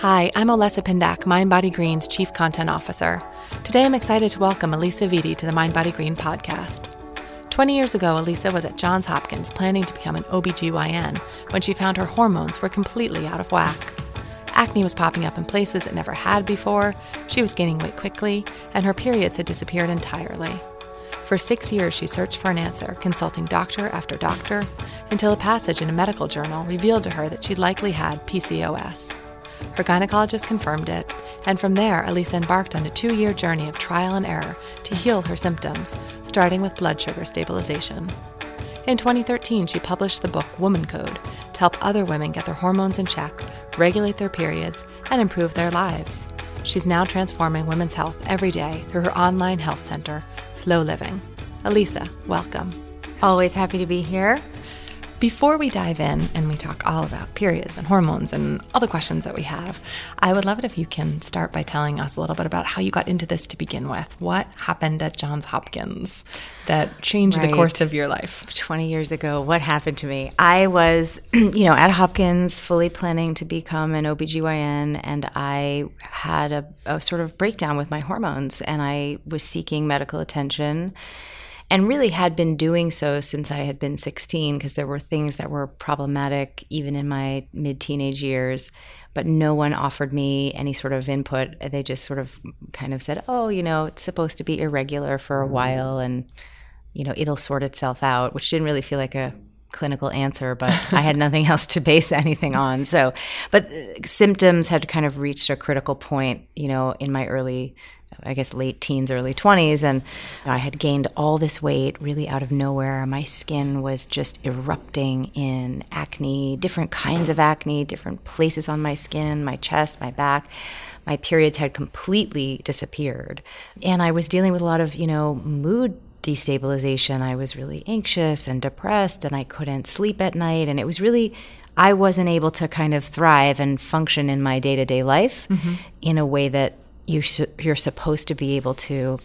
Hi, I'm Olessa Pindak, MindBodyGreen's Chief Content Officer. Today I'm excited to welcome Alisa Vitti to the MindBodyGreen podcast. 20 years ago, Alisa was at Johns Hopkins planning to become an OBGYN when she found her hormones were completely out of whack. Acne was popping up in places it never had before, she was gaining weight quickly, and her periods had disappeared entirely. For six years, she searched for an answer, consulting doctor after doctor, until a passage in a medical journal revealed to her that she likely had PCOS. Her gynecologist confirmed it, and from there, Alisa embarked on a two year journey of trial and error to heal her symptoms, starting with blood sugar stabilization. In 2013, she published the book Woman Code to help other women get their hormones in check, regulate their periods, and improve their lives. She's now transforming women's health every day through her online health center, FLO Living. Alisa, welcome. Always happy to be here. Before we dive in and we talk all about periods and hormones and all the questions that we have, I would love it if you can start by telling us a little bit about how you got into this to begin with. What happened at Johns Hopkins that changed right. the course of your life? 20 years ago, what happened to me? I was, you know, at Hopkins fully planning to become an OBGYN and I had a, a sort of breakdown with my hormones and I was seeking medical attention and really had been doing so since I had been 16 because there were things that were problematic even in my mid teenage years. But no one offered me any sort of input. They just sort of kind of said, oh, you know, it's supposed to be irregular for a mm-hmm. while and, you know, it'll sort itself out, which didn't really feel like a clinical answer, but I had nothing else to base anything on. So, but uh, symptoms had kind of reached a critical point, you know, in my early I guess late teens, early 20s, and I had gained all this weight really out of nowhere. My skin was just erupting in acne, different kinds of acne, different places on my skin, my chest, my back. My periods had completely disappeared. And I was dealing with a lot of, you know, mood destabilization. I was really anxious and depressed, and I couldn't sleep at night. And it was really, I wasn't able to kind of thrive and function in my day to day life mm-hmm. in a way that you sh- you're supposed to be able to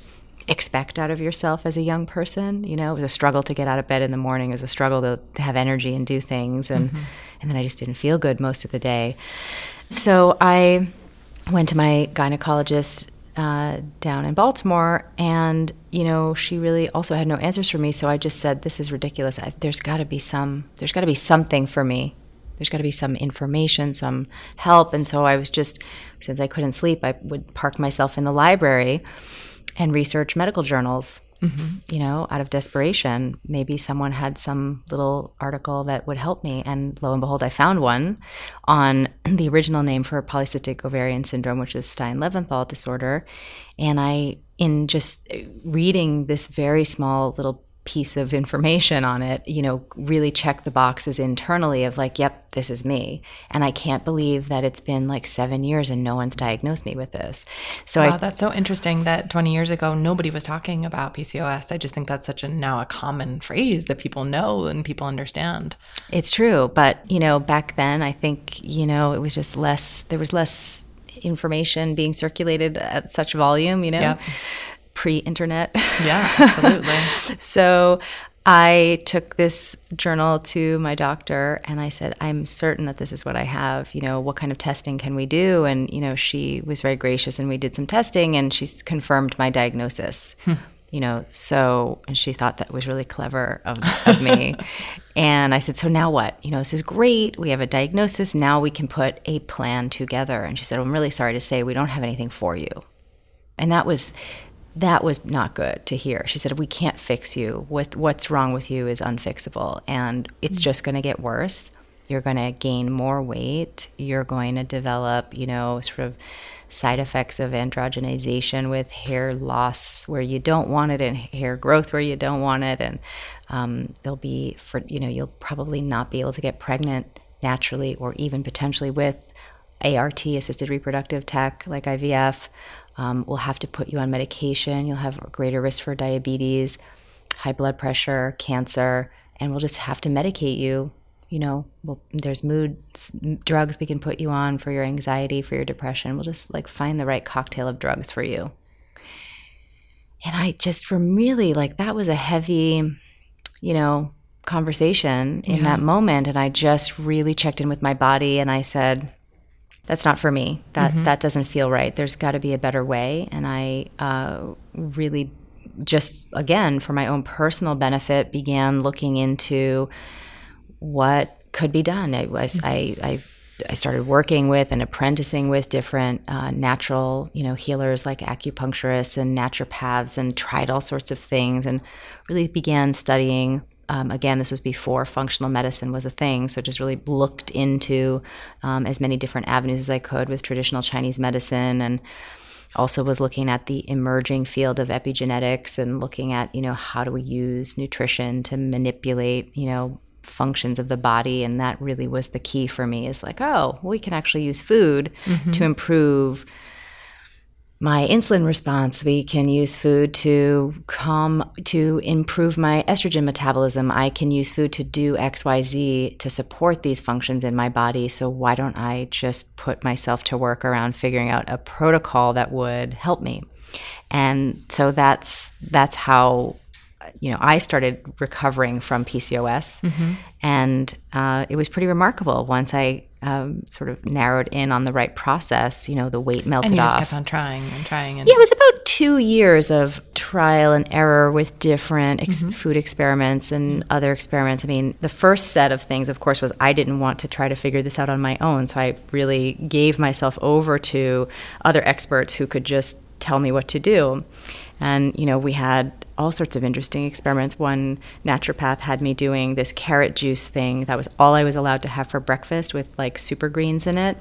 expect out of yourself as a young person. You know, it was a struggle to get out of bed in the morning. It was a struggle to, to have energy and do things, and mm-hmm. and then I just didn't feel good most of the day. So I went to my gynecologist uh, down in Baltimore, and you know, she really also had no answers for me. So I just said, "This is ridiculous. I, there's got to be some. There's got to be something for me there's got to be some information, some help. And so I was just, since I couldn't sleep, I would park myself in the library and research medical journals. Mm-hmm. You know, out of desperation, maybe someone had some little article that would help me. And lo and behold, I found one on the original name for polycystic ovarian syndrome, which is Stein Leventhal disorder. And I, in just reading this very small little piece of information on it, you know, really check the boxes internally of like, yep, this is me. And I can't believe that it's been like seven years and no one's diagnosed me with this. So wow, I, that's so interesting that 20 years ago nobody was talking about PCOS. I just think that's such a now a common phrase that people know and people understand. It's true, but you know, back then I think you know it was just less. There was less information being circulated at such volume. You know. Yep pre-internet. Yeah, absolutely. so I took this journal to my doctor and I said, I'm certain that this is what I have. You know, what kind of testing can we do? And, you know, she was very gracious and we did some testing and she's confirmed my diagnosis. Hmm. You know, so, and she thought that was really clever of, of me. and I said, So now what? You know, this is great. We have a diagnosis. Now we can put a plan together. And she said, I'm really sorry to say we don't have anything for you. And that was that was not good to hear. She said, "We can't fix you. What what's wrong with you is unfixable, and it's mm-hmm. just going to get worse. You're going to gain more weight. You're going to develop, you know, sort of side effects of androgenization with hair loss where you don't want it and hair growth where you don't want it, and um, there'll be for you know you'll probably not be able to get pregnant naturally or even potentially with ART, assisted reproductive tech, like IVF. Um, we'll have to put you on medication. You'll have greater risk for diabetes, high blood pressure, cancer, and we'll just have to medicate you. You know, well, there's mood drugs we can put you on for your anxiety, for your depression. We'll just like find the right cocktail of drugs for you. And I just from really like that was a heavy, you know, conversation in yeah. that moment. And I just really checked in with my body and I said, that's not for me. That mm-hmm. that doesn't feel right. There's got to be a better way. And I uh, really just again for my own personal benefit began looking into what could be done. I was mm-hmm. I, I I started working with and apprenticing with different uh, natural, you know, healers like acupuncturists and naturopaths, and tried all sorts of things, and really began studying um, again, this was before functional medicine was a thing, so just really looked into um, as many different avenues as I could with traditional Chinese medicine and also was looking at the emerging field of epigenetics and looking at you know how do we use nutrition to manipulate you know functions of the body and that really was the key for me is like oh we can actually use food mm-hmm. to improve my insulin response. We can use food to calm, to improve my estrogen metabolism. I can use food to do XYZ to support these functions in my body. So, why don't I just put myself to work around figuring out a protocol that would help me? And so that's that's how you know I started recovering from PCOS, mm-hmm. and uh, it was pretty remarkable once I um, sort of narrowed in on the right process, you know, the weight melted and you off. just kept on trying and trying. And yeah, it was about two years of trial and error with different ex- mm-hmm. food experiments and other experiments. I mean, the first set of things, of course, was I didn't want to try to figure this out on my own, so I really gave myself over to other experts who could just tell me what to do. And, you know, we had all sorts of interesting experiments. One naturopath had me doing this carrot juice thing. That was all I was allowed to have for breakfast with like super greens in it.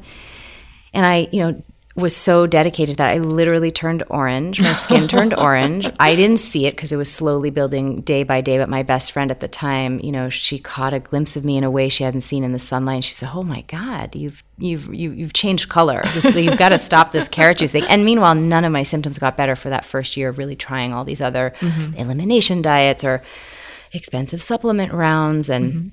And I, you know, was so dedicated that I literally turned orange. My skin turned orange. I didn't see it because it was slowly building day by day. But my best friend at the time, you know, she caught a glimpse of me in a way she hadn't seen in the sunlight. And she said, "Oh my God, you've you've you, have you have changed color. Just, you've got to stop this carrot juice thing." And meanwhile, none of my symptoms got better for that first year of really trying all these other mm-hmm. elimination diets or expensive supplement rounds and. Mm-hmm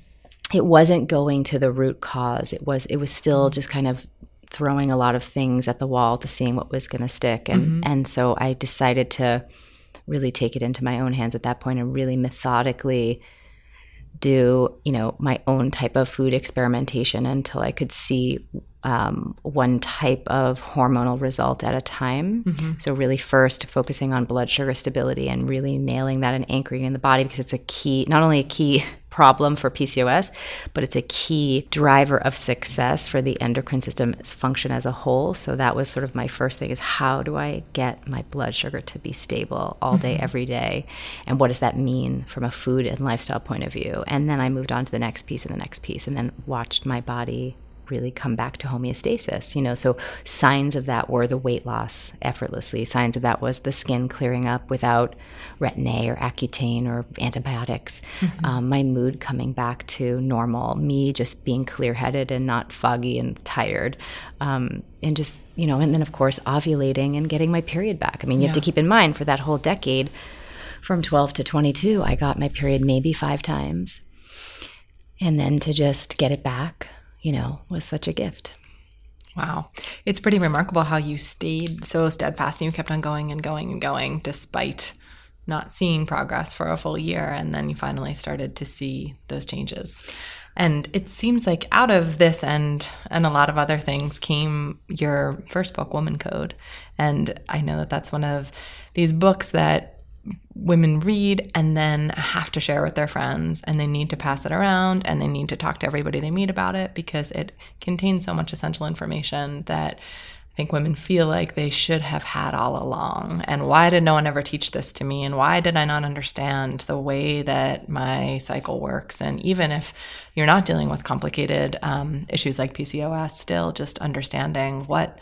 it wasn't going to the root cause. It was it was still just kind of throwing a lot of things at the wall to seeing what was going to stick and mm-hmm. and so I decided to really take it into my own hands at that point and really methodically do you know my own type of food experimentation until I could see um, one type of hormonal result at a time. Mm-hmm. So really, first focusing on blood sugar stability and really nailing that and anchoring in the body because it's a key, not only a key problem for PCOS, but it's a key driver of success for the endocrine system's function as a whole. So that was sort of my first thing is how do I get my blood sugar to be stable all day, mm-hmm. every day? And what does that mean from a food and lifestyle point of view? And then I moved on to the next piece and the next piece and then watched my body really come back to homeostasis. You know, so signs of that were the weight loss effortlessly. Signs of that was the skin clearing up without retin-A or Accutane or antibiotics. Mm-hmm. Um, my mood coming back to normal. Me just being clear-headed and not foggy and tired. Um, and just you know, and then of course ovulating and getting my period back. I mean, you yeah. have to keep in mind for that whole decade. From 12 to 22, I got my period maybe five times. And then to just get it back you know, was such a gift. Wow. It's pretty remarkable how you stayed so steadfast and you kept on going and going and going despite not seeing progress for a full year. And then you finally started to see those changes. And it seems like out of this and and a lot of other things came your first book, Woman Code. And I know that that's one of these books that women read and then have to share with their friends and they need to pass it around and they need to talk to everybody they meet about it because it contains so much essential information that I think women feel like they should have had all along. And why did no one ever teach this to me? And why did I not understand the way that my cycle works? And even if you're not dealing with complicated um, issues like PCOS, still just understanding what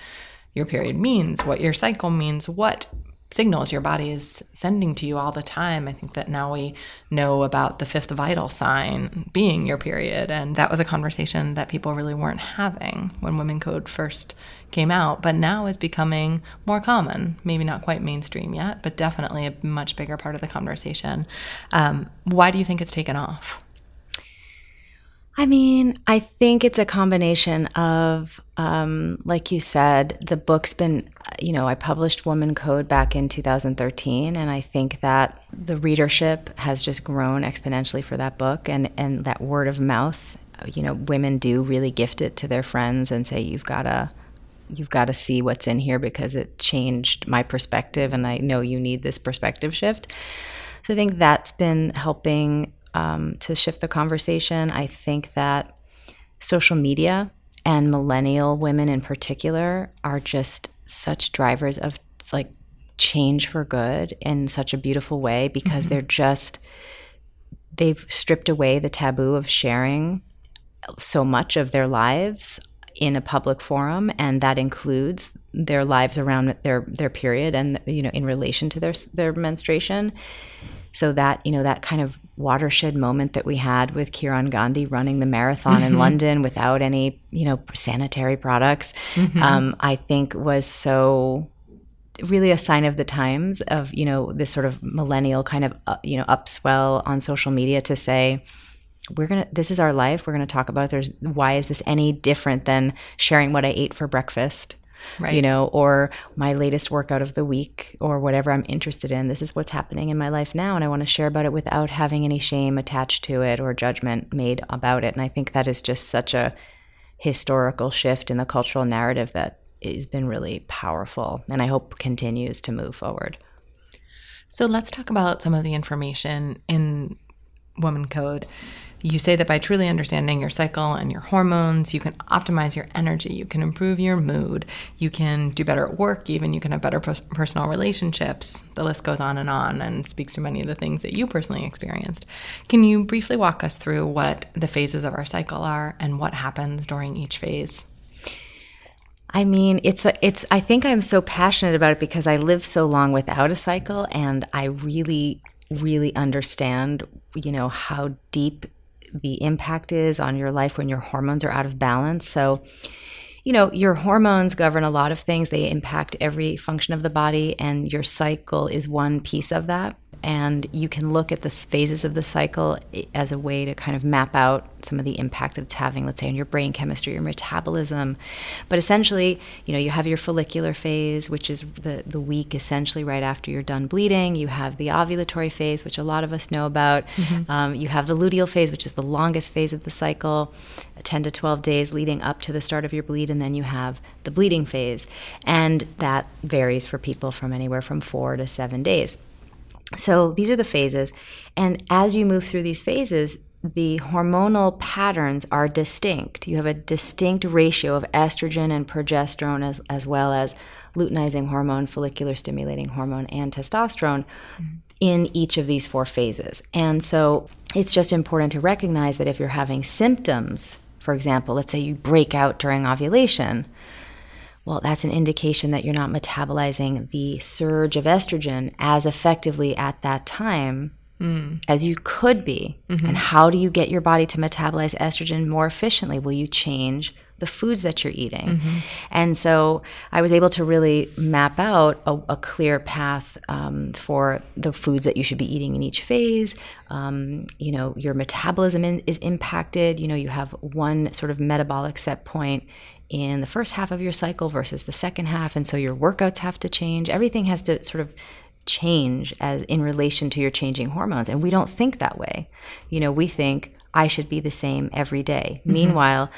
your period means, what your cycle means, what signals your body is sending to you all the time. I think that now we know about the fifth vital sign being your period. And that was a conversation that people really weren't having when Women Code first came out, but now is becoming more common. Maybe not quite mainstream yet, but definitely a much bigger part of the conversation. Um, why do you think it's taken off? I mean, I think it's a combination of, um, like you said, the book's been, you know, I published Woman Code back in 2013, and I think that the readership has just grown exponentially for that book, and and that word of mouth, you know, women do really gift it to their friends and say, you've got to. You've got to see what's in here because it changed my perspective, and I know you need this perspective shift. So I think that's been helping um, to shift the conversation. I think that social media and millennial women in particular are just such drivers of like change for good in such a beautiful way because mm-hmm. they're just they've stripped away the taboo of sharing so much of their lives in a public forum and that includes their lives around their their period and you know in relation to their their menstruation so that, you know, that kind of watershed moment that we had with Kiran Gandhi running the marathon mm-hmm. in London without any, you know, sanitary products, mm-hmm. um, I think was so really a sign of the times of, you know, this sort of millennial kind of, uh, you know, upswell on social media to say, we're gonna this is our life we're gonna talk about it. there's why is this any different than sharing what i ate for breakfast right. you know, or my latest workout of the week or whatever I'm interested in. This is what's happening in my life now. And I want to share about it without having any shame attached to it or judgment made about it. And I think that is just such a historical shift in the cultural narrative that has been really powerful and I hope continues to move forward. So let's talk about some of the information in Woman Code. You say that by truly understanding your cycle and your hormones, you can optimize your energy, you can improve your mood, you can do better at work, even you can have better personal relationships. The list goes on and on and speaks to many of the things that you personally experienced. Can you briefly walk us through what the phases of our cycle are and what happens during each phase? I mean, it's a, it's. I think I'm so passionate about it because I lived so long without a cycle, and I really, really understand, you know, how deep the impact is on your life when your hormones are out of balance. So, you know, your hormones govern a lot of things. They impact every function of the body, and your cycle is one piece of that and you can look at the phases of the cycle as a way to kind of map out some of the impact that it's having let's say on your brain chemistry your metabolism. But essentially you know you have your follicular phase which is the, the week essentially right after you're done bleeding. You have the ovulatory phase which a lot of us know about. Mm-hmm. um, you have the luteal phase which is the longest phase of the cycle 10 to 12 days leading up to the start of your bleed and then you have the bleeding phase. And that varies for people from anywhere from four to seven days so these are the phases. And as you move through these phases, the hormonal patterns are distinct. You have a distinct ratio of estrogen and progesterone, as, as well as luteinizing hormone, follicular stimulating hormone, and testosterone mm-hmm. in each of these four phases. And so it's just important to recognize that if you're having symptoms, for example, let's say you break out during ovulation, well, that's an indication that you're not metabolizing the surge of estrogen as effectively at that time mm. as you could be. Mm-hmm. And how do you get your body to metabolize estrogen more efficiently? Will you change the foods that you're eating? Mm-hmm. And so I was able to really map out a, a clear path um, for the foods that you should be eating in each phase. Um, you know, your metabolism in, is impacted. You know, you have one sort of metabolic set point in the first half of your cycle versus the second half. And so your workouts have to change. Everything has to sort of change as in relation to your changing hormones. And we don't think that way. You know we think i should be the same every day. Mm-hmm. meanwhile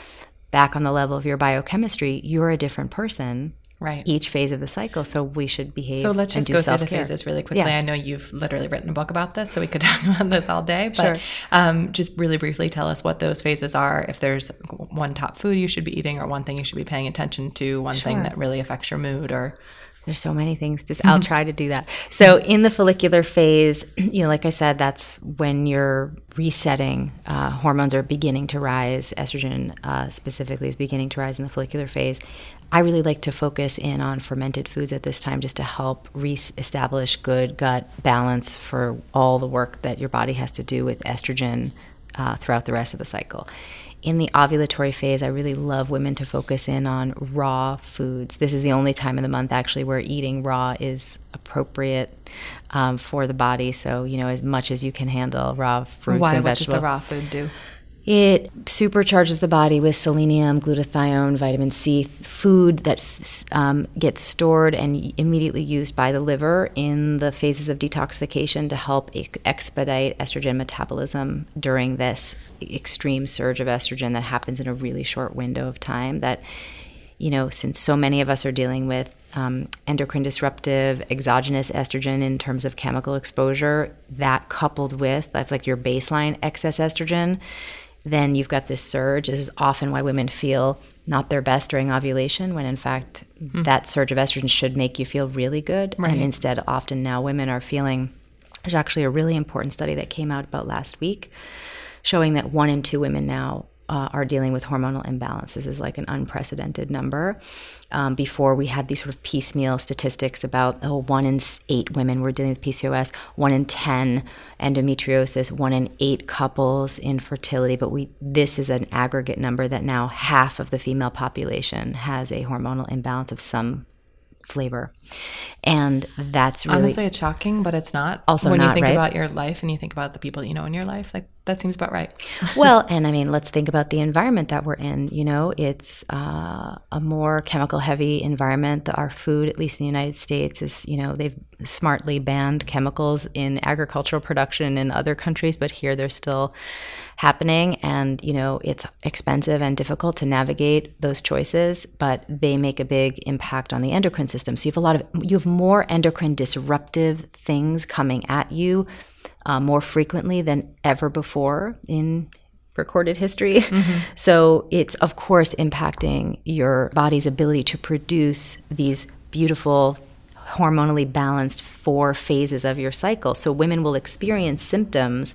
back on the level of your biochemistry you're a different person right each phase of the cycle so we should behave so let's just go self-care. through the phases really quickly yeah. i know you've literally written a book about this so we could talk about this all day but sure. um, just really briefly tell us what those phases are if there's one top food you should be eating or one thing you should be paying attention to one sure. thing that really affects your mood or there's so many things. Just I'll try to do that. So in the follicular phase, you know, like I said, that's when you're resetting. Uh, hormones are beginning to rise. Estrogen uh, specifically is beginning to rise in the follicular phase. I really like to focus in on fermented foods at this time, just to help re-establish good gut balance for all the work that your body has to do with estrogen uh, throughout the rest of the cycle in the ovulatory phase, I really love women to focus in on raw foods. This is the only time in the month actually where eating raw is appropriate um, for the body. So, you know, as much as you can handle raw fruits Why? and What does the raw food do? It supercharges the body with selenium, glutathione, vitamin C, food that um, gets stored and immediately used by the liver in the phases of detoxification to help ex- expedite estrogen metabolism during this extreme surge of estrogen that happens in a really short window of time. That, you know, since so many of us are dealing with um, endocrine disruptive exogenous estrogen in terms of chemical exposure, that coupled with that's like your baseline excess estrogen then you've got this surge. This is often why women feel not their best during ovulation, when in fact hmm. that surge of estrogen should make you feel really good. Right. And instead, often now women are feeling. There's actually a really important study that came out about last week showing that one in two women now uh, are dealing with hormonal imbalances is like an unprecedented number. Um, before we had these sort of piecemeal statistics about oh, one in eight women were dealing with PCOS, one in ten endometriosis, one in eight couples infertility. But we this is an aggregate number that now half of the female population has a hormonal imbalance of some flavor, and that's really Honestly, it's shocking, but it's not. Also when you think right? about your life and you think about the people that you know in your life, like that seems about right. well, and I mean, let's think about the environment that we're in. You know, it's uh, a more chemical heavy environment. Our food, at least in the United States, is, you know, they've smartly banned chemicals in agricultural production in other countries, but here they're still happening. And, you know, it's expensive and difficult to navigate those choices, but they make a big impact on the endocrine system. So you have a lot of, you have more endocrine disruptive things coming at you uh, more frequently than ever before in recorded history. So it's, of course, impacting your body's ability to produce these beautiful, hormonally balanced four phases of your cycle. So women will experience symptoms.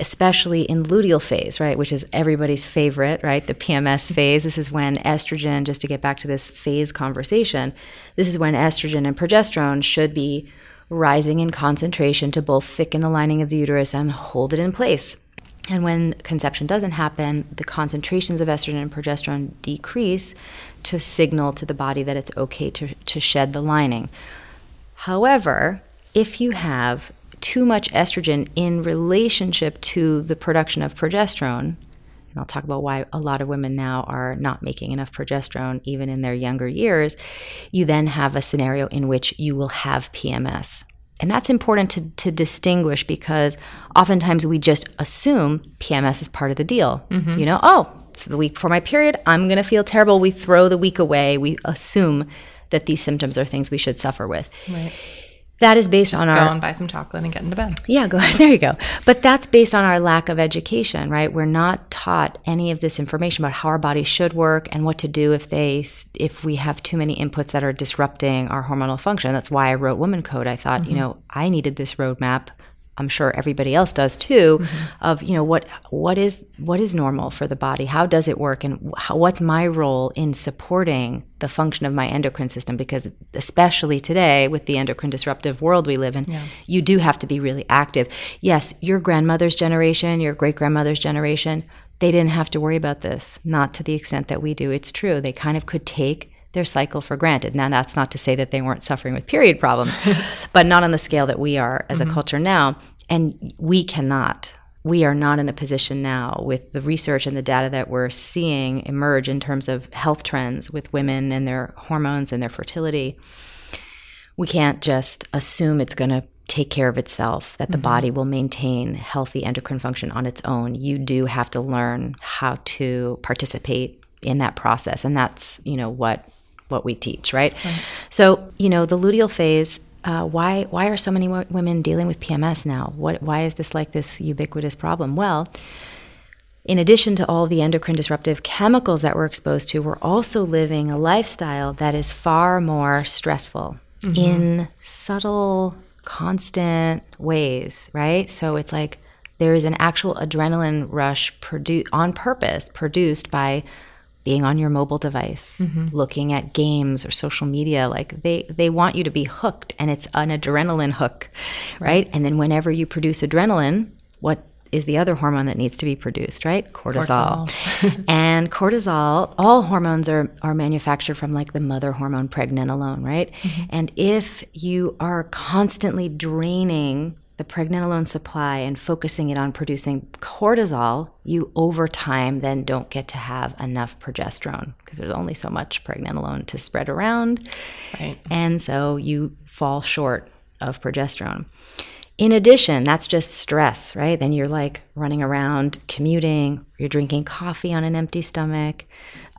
Especially in luteal phase, right, which is everybody's favorite, right? The PMS phase. This is when estrogen, just to get back to this phase conversation, this is when estrogen and progesterone should be rising in concentration to both thicken the lining of the uterus and hold it in place. And when conception doesn't happen, the concentrations of estrogen and progesterone decrease to signal to the body that it's okay to, to shed the lining. However, if you have too much estrogen in relationship to the production of progesterone, and I'll talk about why a lot of women now are not making enough progesterone even in their younger years, you then have a scenario in which you will have PMS. And that's important to, to distinguish because oftentimes we just assume PMS is part of the deal. Mm-hmm. You know, oh, it's the week before my period, I'm going to feel terrible. We throw the week away. We assume that these symptoms are things we should suffer with. Right. That is based on Go our and buy some chocolate and get into bed. yeah, go ahead. there you go. But that's based on our lack of education, right? We're not taught any of this information about how our bodies should work and what to do if they if we have too many inputs that are disrupting our hormonal function. That's why I wrote Woman Code. I thought, you mm-hmm. know, I needed this roadmap. I'm sure everybody else does too. Mm-hmm. Of you know what what is what is normal for the body? How does it work? And how, what's my role in supporting the function of my endocrine system? Because especially today with the endocrine disruptive world we live in, you do have to be really active. Yes, your grandmother's generation, your great grandmother's generation, they didn't have to worry about this, not to the extent that we do. It's true. They kind of could take their cycle for granted. Now, that's not to say that they weren't suffering with period problems, but not on the scale that we are as a mm-hmm. culture now. And we cannot. We are not in a position now with the research and the data that we're seeing emerge in terms of health trends with women and their hormones and their fertility. We can't just assume it's going to take care of itself, that the mm-hmm. body will maintain healthy endocrine function on its own. You do have to learn how to participate in that process. And that's, you know, what what we teach, right? So, you know, the luteal phase. Uh, why why are so many wo- women dealing with PMS now? What why is this like this ubiquitous problem? Well, in addition to all the endocrine disruptive chemicals that we're exposed to, we're also living a lifestyle that is far more stressful mm-hmm. in subtle, constant ways, right? So it's like there is an actual adrenaline rush produ- on purpose produced by being on your mobile device, mm-hmm. looking at games or social media. Like they, they want you to be hooked and it's an adrenaline hook, right? And then whenever you produce adrenaline, what is the other hormone that needs to be produced, right? Cortisol. cortisol. and cortisol, all hormones are, are manufactured from like the mother hormone pregnenolone, right? Mm-hmm. And if you are constantly draining the pregnenolone supply and focusing it on producing cortisol, you over time then don't get to have enough progesterone because there's only so much pregnenolone to spread around. Right. And so you fall short of progesterone. In addition, that's just stress, right? Then you're like running around, commuting, you're drinking coffee on an empty stomach,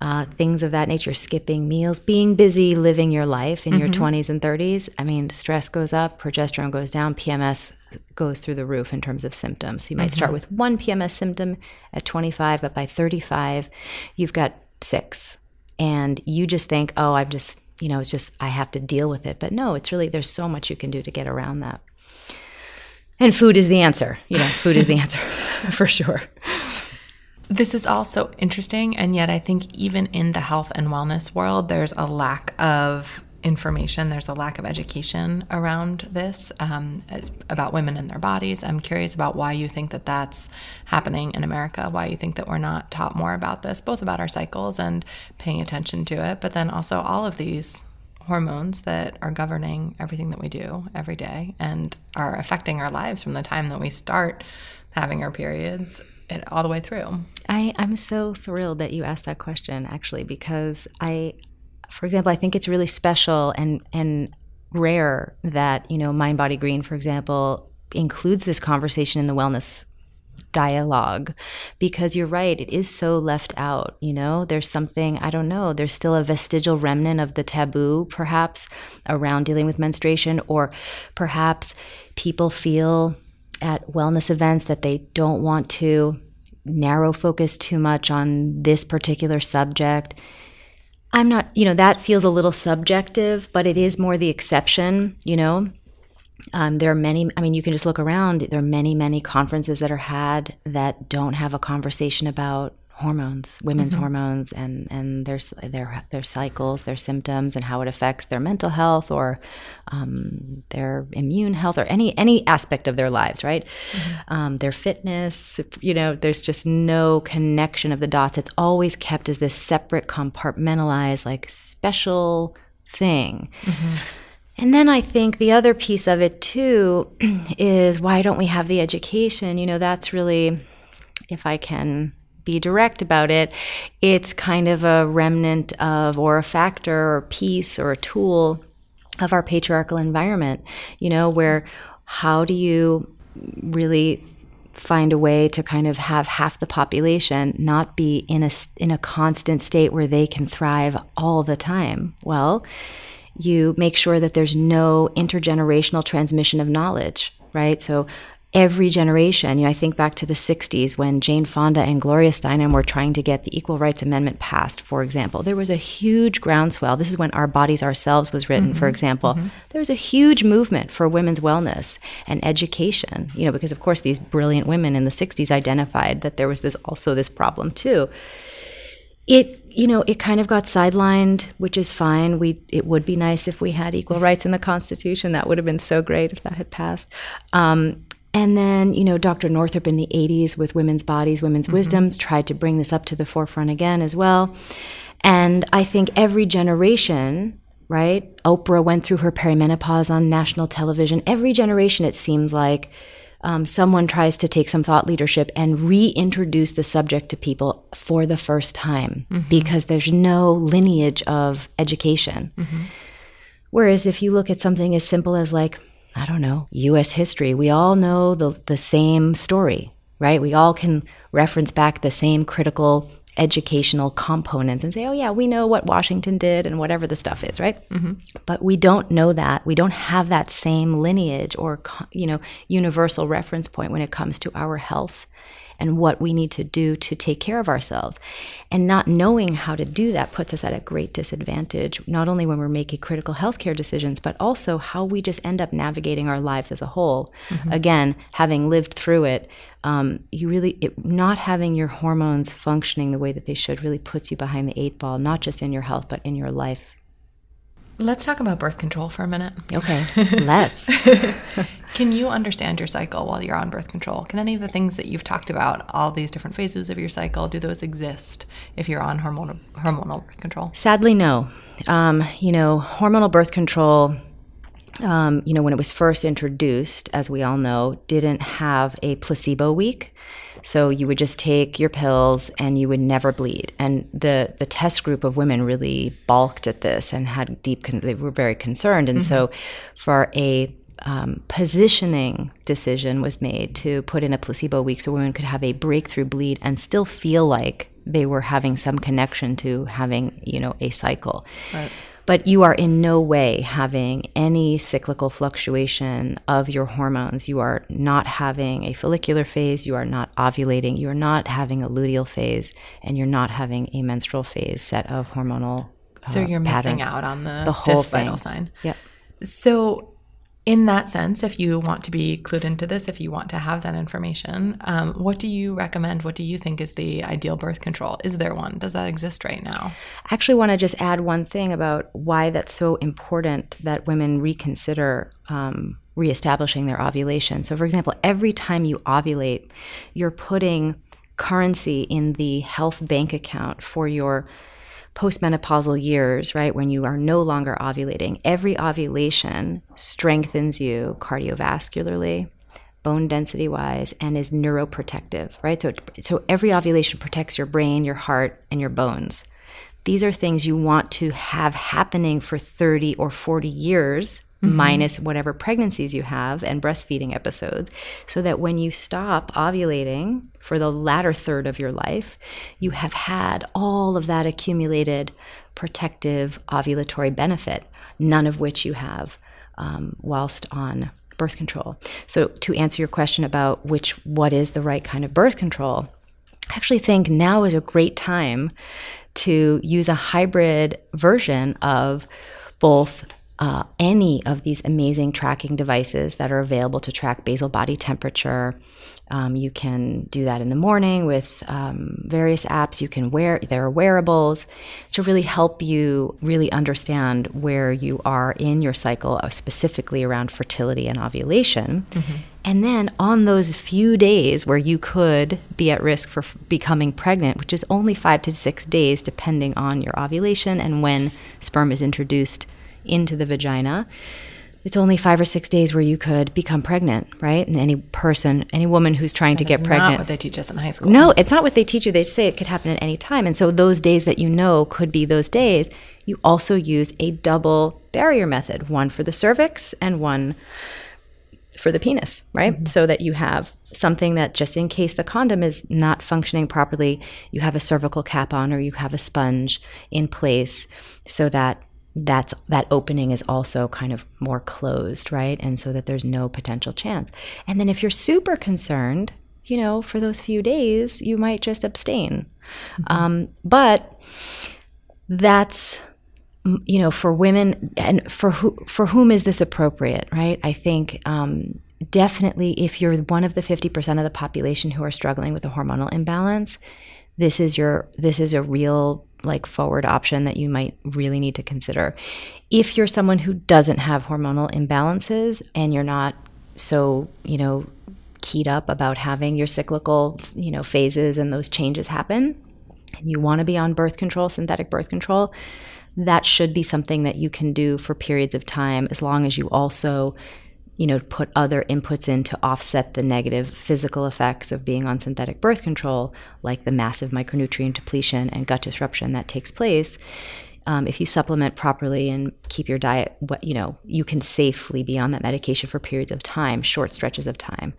uh, things of that nature, skipping meals, being busy, living your life in mm-hmm. your 20s and 30s. I mean, the stress goes up, progesterone goes down, PMS goes through the roof in terms of symptoms. So you might mm-hmm. start with one PMS symptom at 25, but by 35, you've got six. And you just think, oh, I'm just, you know, it's just, I have to deal with it. But no, it's really, there's so much you can do to get around that. And food is the answer. You know, food is the answer for sure. This is also interesting. And yet, I think even in the health and wellness world, there's a lack of information. There's a lack of education around this um, about women and their bodies. I'm curious about why you think that that's happening in America, why you think that we're not taught more about this, both about our cycles and paying attention to it, but then also all of these hormones that are governing everything that we do every day and are affecting our lives from the time that we start having our periods all the way through. I, I'm so thrilled that you asked that question actually because I for example, I think it's really special and and rare that, you know, Mind Body Green, for example, includes this conversation in the wellness dialogue because you're right it is so left out you know? There's something i don't know there's still a vestigial remnant of the taboo perhaps around dealing with menstruation or perhaps people feel at wellness events that they don't want to narrow focus too much on this particular subject i'm not you know that feels a little subjective but it is more the exception you know um, there are many, I mean, you can just look around. There are many, many conferences that are had that don't have a conversation about hormones, women's mm-hmm. hormones, and and their their their cycles, their symptoms, and how it affects their mental health or um, their immune health or any any aspect of their lives, right? Mm-hmm. Um, their fitness. You know, there's just no connection of the dots. It's always kept as this separate, compartmentalized, like special thing. Mm-hmm. And then I think the other piece of it too is why don't we have the education? You know, that's really, if I can be direct about it, it's kind of a remnant of, or a factor, or piece, or a tool of our patriarchal environment, you know, where how do you really find a way to kind of have half the population not be in a in a constant state where they can thrive all the time well you make sure that there's no intergenerational transmission of knowledge, right? So every generation, you know, I think back to the 60s when Jane Fonda and Gloria Steinem were trying to get the Equal Rights Amendment passed, for example. There was a huge groundswell. This is when Our Bodies Ourselves was written, mm-hmm. for example. Mm-hmm. There was a huge movement for women's wellness and education, you know, because of course these brilliant women in the 60s identified that there was this also this problem too. It you know, it kind of got sidelined, which is fine. We it would be nice if we had equal rights in the Constitution. That would have been so great if that had passed. Um, and then, you know, Dr. Northrup in the 80s with women's bodies, women's mm-hmm. wisdoms tried to bring this up to the forefront again as well. And I think every generation, right? Oprah went through her perimenopause on national television. Every generation, it seems like, um, someone tries to take some thought leadership and reintroduce the subject to people for the first time mm-hmm. because there's no lineage of education. Mm-hmm. Whereas if you look at something as simple as, like, I don't know, US history, we all know the, the same story, right? We all can reference back the same critical educational components and say, oh, yeah, we know what Washington did and whatever the stuff is, right? Mm-hmm. But we don't know that. We don't have that same lineage or, you know, universal reference point when it comes to our health and what we need to do to take care of ourselves. And not knowing how to do that puts us at a great disadvantage, not only when we're making critical healthcare decisions, but also how we just end up navigating our lives as a whole. Mm-hmm. Again, having lived through it, um, you really it, not having your hormones functioning the way that they should really puts you behind the eight ball, not just in your health but in your life. Let's talk about birth control for a minute. Okay, let's. Can you understand your cycle while you're on birth control? Can any of the things that you've talked about, all these different phases of your cycle, do those exist if you're on hormonal hormonal birth control? Sadly, no. Um, you know, hormonal birth control. Um, you know, when it was first introduced, as we all know, didn't have a placebo week. So you would just take your pills and you would never bleed. And the the test group of women really balked at this and had deep. Con- they were very concerned. And mm-hmm. so, for a um, positioning decision was made to put in a placebo week so women could have a breakthrough bleed and still feel like they were having some connection to having you know a cycle. Right but you are in no way having any cyclical fluctuation of your hormones. You are not having a follicular phase, you are not ovulating, you are not having a luteal phase, and you're not having a menstrual phase set of hormonal. Uh, so you're patterns. missing out on the, the whole vital sign. Yep. So in that sense, if you want to be clued into this, if you want to have that information, um, what do you recommend? What do you think is the ideal birth control? Is there one? Does that exist right now? I actually want to just add one thing about why that's so important that women reconsider um, reestablishing their ovulation. So, for example, every time you ovulate, you're putting currency in the health bank account for your postmenopausal years, right, when you are no longer ovulating, every ovulation strengthens you cardiovascularly, bone density wise, and is neuroprotective, right? So, so every ovulation protects your brain, your heart, and your bones. These are things you want to have happening for 30 or 40 years mm-hmm. minus whatever pregnancies you have and breastfeeding episodes, so that when you stop ovulating for the latter third of your life, you have had all of that accumulated protective ovulatory benefit, none of which you have um, whilst on birth control. So to answer your question about which what is the right kind of birth control, I actually think now is a great time to use a hybrid version of both uh, any of these amazing tracking devices that are available to track basal body temperature. Um, you can do that in the morning with um, various apps. You can wear, there are wearables to really help you really understand where you are in your cycle, uh, specifically around fertility and ovulation. Mm-hmm. And then on those few days where you could be at risk for f- becoming pregnant, which is only five to six days, depending on your ovulation and when sperm is introduced into the vagina, it's only five or six days where you could become pregnant, right? And any person, any woman who's trying that to get pregnant. Not what they teach us in high school. No, it's not what they teach you. They say it could happen at any time, and so those days that you know could be those days. You also use a double barrier method, one for the cervix and one for the penis, right? Mm-hmm. So that you have something that just in case the condom is not functioning properly, you have a cervical cap on or you have a sponge in place so that that's that opening is also kind of more closed, right? And so that there's no potential chance. And then if you're super concerned, you know, for those few days, you might just abstain. Mm-hmm. Um, but that's you know for women and for who for whom is this appropriate right i think um, definitely if you're one of the 50% of the population who are struggling with a hormonal imbalance this is your this is a real like forward option that you might really need to consider. If you're someone who doesn't have hormonal imbalances and you're not so, you know, keyed up about having your cyclical, you know, phases and those changes happen, and you want to be on birth control, synthetic birth control, that should be something that you can do for periods of time as long as you also you know, put other inputs in to offset the negative physical effects of being on synthetic birth control, like the massive micronutrient depletion and gut disruption that takes place. Um, if you supplement properly and keep your diet, what you know, you can safely be on that medication for periods of time, short stretches of time.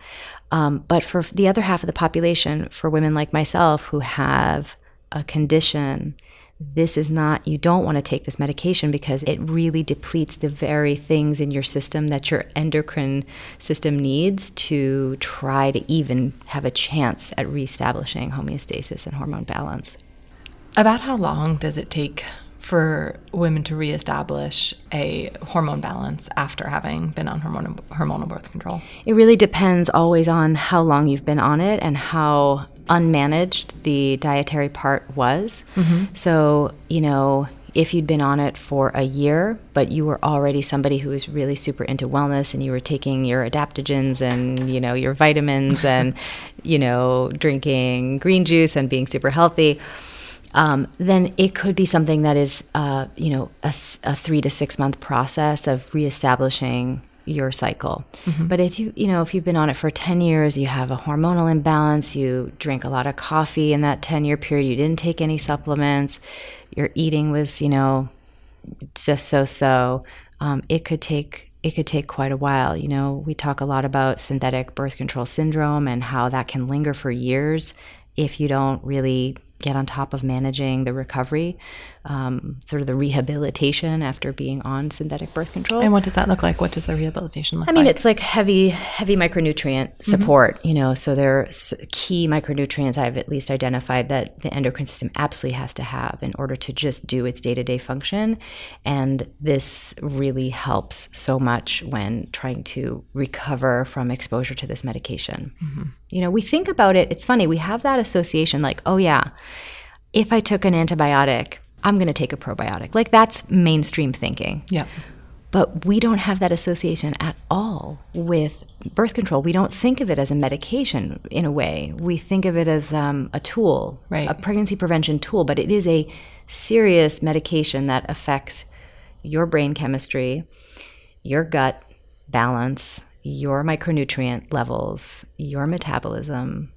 Um, but for the other half of the population, for women like myself who have a condition this is not, you don't want to take this medication because it really depletes the very things in your system that your endocrine system needs to try to even have a chance at reestablishing homeostasis and hormone balance. About how long does it take for women to reestablish a hormone balance after having been on hormonal, hormonal birth control? It really depends always on how long you've been on it and how unmanaged the dietary part was. Mm-hmm. So, you know, if you'd been on it for a year, but you were already somebody who was really super into wellness and you were taking your adaptogens and, you know, your vitamins and, you know, drinking green juice and being super healthy, um, then it could be something that is, uh, you know, a, a, three to six month process of reestablishing your cycle. Mm-hmm. But if you, you know, if you've been on it for 10 years, you have a hormonal imbalance, you drink a lot of coffee in that 10 year period, you didn't take any supplements, your eating was, you know, just so so, um, it could take it could take quite a while. You know, we talk a lot about synthetic birth control syndrome and how that can linger for years if you don't really get on top of managing the recovery, um, sort of the rehabilitation after being on synthetic birth control. And what does that look like? What does the rehabilitation look like? I mean, it's like heavy, heavy micronutrient mm-hmm. support, mm-hmm. you know, so there are key micronutrients I've at least identified that the endocrine system absolutely has to have in order to just do its day to day function. And this really helps so much when trying to recover from exposure to this medication. Mm-hmm. You know, we think about it, it's funny, we have that association like, oh, yeah if I took an antibiotic, I'm going to take a probiotic. Like that's mainstream thinking. Yeah. But we don't have that association at all with birth control. We don't think of it as a medication in a way. We think of it as um, a tool, right. a pregnancy prevention tool, but it is a serious medication that affects your brain chemistry, your gut balance, your micronutrient levels, your metabolism,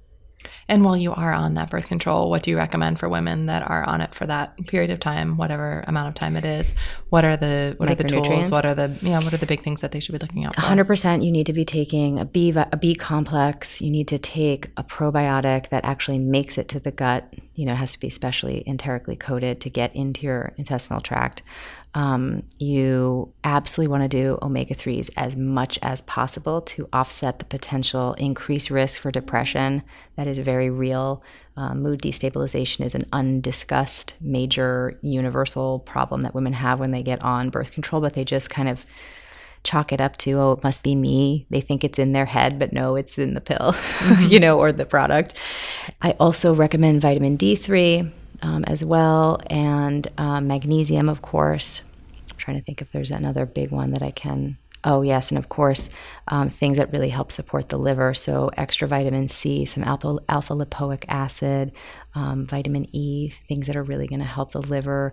and while you are on that birth control, what do you recommend for women that are on it for that period of time, whatever amount of time it is? What are the what are the tools? What are the yeah? What are the big things that they should be looking out for? Hundred percent. You need to be taking a B a B complex. You need to take a probiotic that actually makes it to the gut. You know, it has to be specially enterically coated to get into your intestinal tract. Um, you absolutely want to do omega 3s as much as possible to offset the potential increased risk for depression. That is very real. Um, mood destabilization is an undiscussed major universal problem that women have when they get on birth control, but they just kind of chalk it up to, oh, it must be me. They think it's in their head, but no, it's in the pill, mm-hmm. you know, or the product. I also recommend vitamin D3 um, as well, and uh, magnesium, of course. I'm trying to think if there's another big one that I can. Oh, yes. And of course, um, things that really help support the liver. So, extra vitamin C, some alpha, alpha lipoic acid, um, vitamin E, things that are really going to help the liver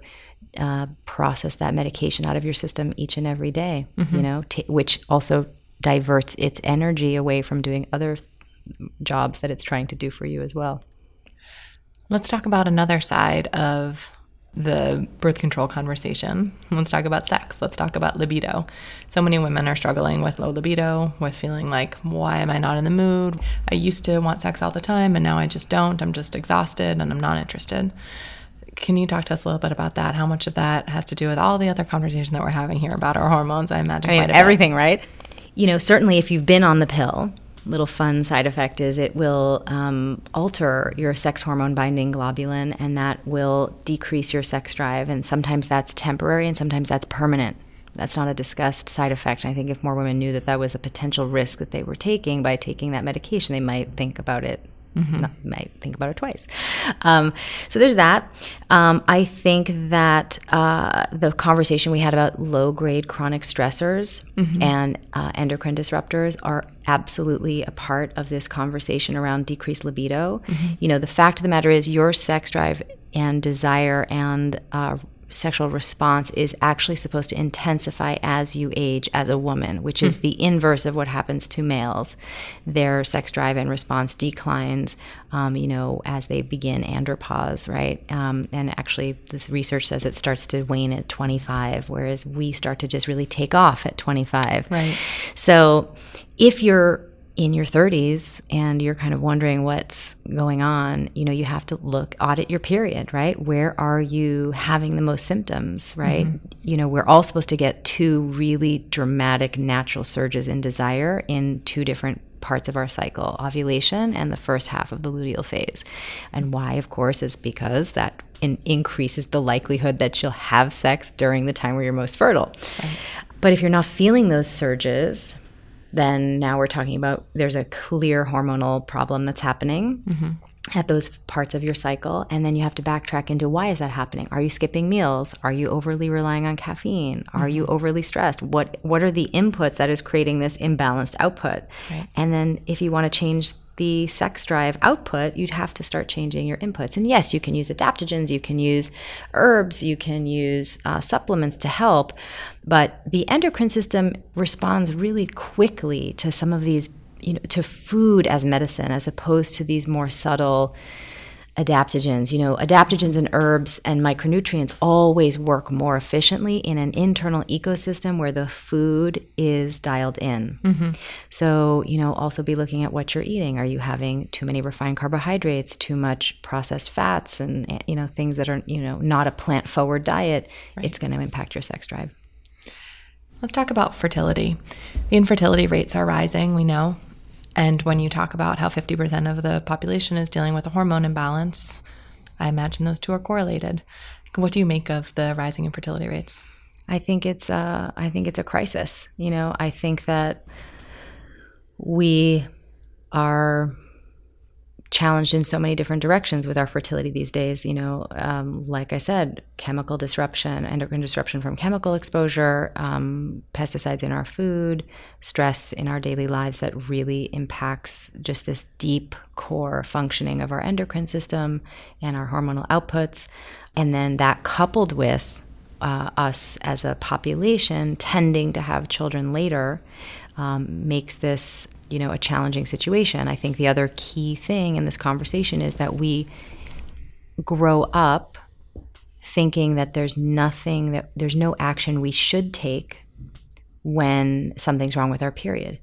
uh, process that medication out of your system each and every day, mm-hmm. you know, t- which also diverts its energy away from doing other jobs that it's trying to do for you as well. Let's talk about another side of the birth control conversation. Let's talk about sex. Let's talk about libido. So many women are struggling with low libido, with feeling like, why am I not in the mood? I used to want sex all the time and now I just don't. I'm just exhausted and I'm not interested. Can you talk to us a little bit about that? How much of that has to do with all the other conversation that we're having here about our hormones? I imagine I mean, everything, right? You know, certainly if you've been on the pill, little fun side effect is it will um, alter your sex hormone binding globulin and that will decrease your sex drive. And sometimes that's temporary and sometimes that's permanent. That's not a discussed side effect. I think if more women knew that that was a potential risk that they were taking by taking that medication, they might think about it Mm-hmm. Not, might think about it twice. Um, so there's that. Um, I think that uh, the conversation we had about low grade chronic stressors mm-hmm. and uh, endocrine disruptors are absolutely a part of this conversation around decreased libido. Mm-hmm. You know, the fact of the matter is your sex drive and desire and uh, sexual response is actually supposed to intensify as you age as a woman, which is mm. the inverse of what happens to males. Their sex drive and response declines, um, you know, as they begin andropause, right? Um, and actually, this research says it starts to wane at 25, whereas we start to just really take off at 25. Right. So, if you're in your 30s and you're kind of wondering what's going on, you know, you have to look, audit your period, right? Where are you having the most symptoms, right? Mm-hmm. You know, we're all supposed to get two really dramatic natural surges in desire in two different parts of our cycle ovulation and the first half of the luteal phase. And why, of course, is because that in- increases the likelihood that you'll have sex during the time where you're most fertile. Right. But if you're not feeling those surges, then now we're talking about there's a clear hormonal problem that's happening. Mm-hmm at those parts of your cycle and then you have to backtrack into why is that happening are you skipping meals are you overly relying on caffeine are mm-hmm. you overly stressed what what are the inputs that is creating this imbalanced output right. and then if you want to change the sex drive output you'd have to start changing your inputs. And yes you can use adaptogens you can use herbs you can use uh, supplements to help but the endocrine system responds really quickly to some of these you know to food as medicine as opposed to these more subtle adaptogens you know adaptogens and herbs and micronutrients always work more efficiently in an internal ecosystem where the food is dialed in mm-hmm. so you know also be looking at what you're eating are you having too many refined carbohydrates too much processed fats and you know things that are you know not a plant forward diet right. it's going to impact your sex drive Let's talk about fertility. The infertility rates are rising, we know. And when you talk about how 50% of the population is dealing with a hormone imbalance, I imagine those two are correlated. What do you make of the rising infertility rates? I think it's a, I think it's a crisis. You know, I think that we are challenged in so many different directions with our fertility these days. You know, um, like I said, chemical disruption, endocrine disruption from chemical exposure, um, pesticides in our food, stress in our daily lives that really impacts just this deep core functioning of our endocrine system and our hormonal outputs. And then that coupled with uh, us as a population tending to have children later um, makes this you know a challenging situation. I think the other key thing in this conversation is that we grow up thinking that there's nothing that there's no action we should take when something's wrong with our period.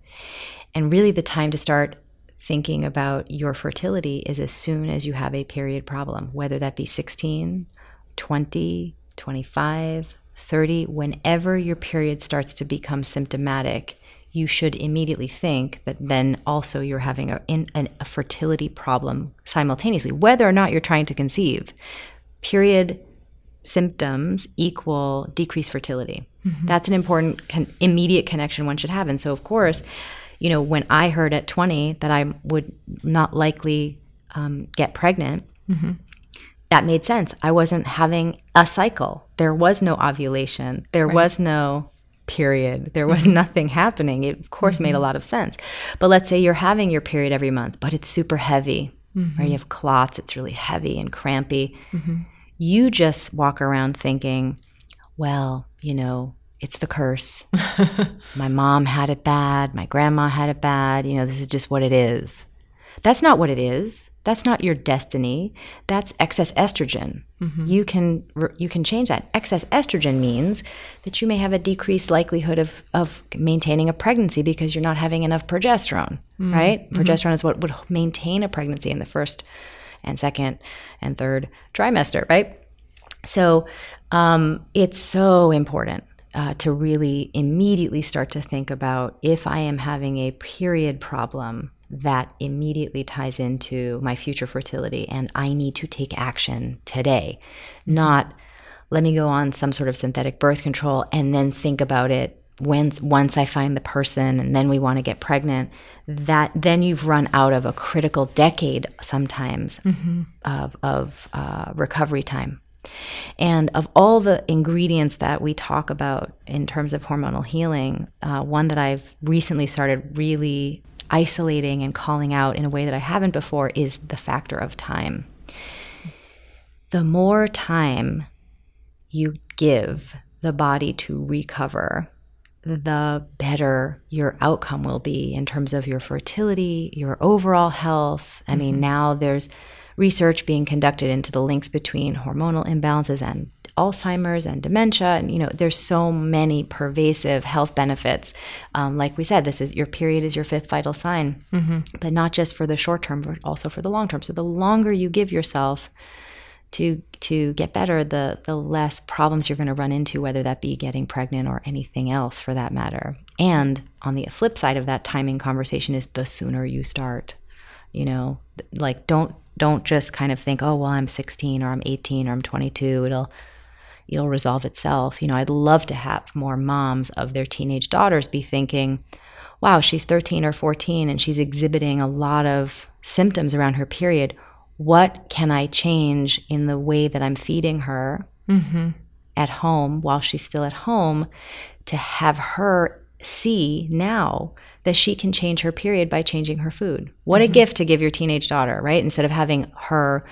And really the time to start thinking about your fertility is as soon as you have a period problem whether that be 16 20 25 30 whenever your period starts to become symptomatic you should immediately think that then also you're having a, in, an, a fertility problem simultaneously, whether or not you're trying to conceive. Period symptoms equal decreased fertility. Mm-hmm. That's an important con- immediate connection one should have. And so, of course, you know, when I heard at 20 that I would not likely um, get pregnant, mm-hmm. that made sense. I wasn't having a cycle. There was no ovulation. There right. was no period. There was mm-hmm. nothing happening. It, of course, mm-hmm. made a mm-hmm. lot of sense. But let's say you're having your period every month, but it's super heavy, mm-hmm. or you have clots, it's really heavy and crampy. Mm-hmm. You just walk around thinking, well, you know, it's the curse. my mom had it bad. My grandma had it bad. You know, this is just what it is. That's not what it is. That's not your destiny. That's excess estrogen. Mm-hmm. You can you can change that. Excess estrogen means that you may have a decreased likelihood of of maintaining a pregnancy because you're not having enough progesterone, mm-hmm. right? Mm-hmm. Progesterone is what would maintain a pregnancy in the first and second and third trimester, right? So um, it's so important uh, to really immediately start to think about if I am having a period problem, that immediately ties into my future fertility and I need to take action today, mm-hmm. not let me go on some sort of synthetic birth control and then think about it when once I find the person and then we want to get pregnant, that then you've run out of a critical decade sometimes mm-hmm. of, of uh, recovery time. And of all the ingredients that we talk about in terms of hormonal healing, uh, one that I've recently started really isolating and calling out in a way that I haven't before is the factor of time. The more time you give the body to recover, the better your outcome will be in terms of your fertility, your overall health. I mm-hmm. mean, now there's research being conducted into the links between hormonal imbalances and Alzheimer's and dementia. And, you know, there's so many pervasive health benefits. Um, like we said, this is your period is your fifth vital sign, mm-hmm. but not just for the short term, but also for the long term. So the longer you give yourself, to to get better, the the less problems you're going to run into, whether that be getting pregnant or anything else for that matter. And on the flip side of that timing conversation is the sooner you start. You know, like don't don't just kind of think, oh well, I'm 16 or I'm 18 or I'm 22. It'll it'll resolve itself. You know, I'd love to have more moms of their teenage daughters be thinking, wow, she's 13 or 14 and she's exhibiting a lot of symptoms around her period what can I change in the way that I'm feeding her mm-hmm. at home while she's still at home to have her see now that she can change her period by changing her food. What mm-hmm. a gift to give your teenage daughter, right? Instead of having her,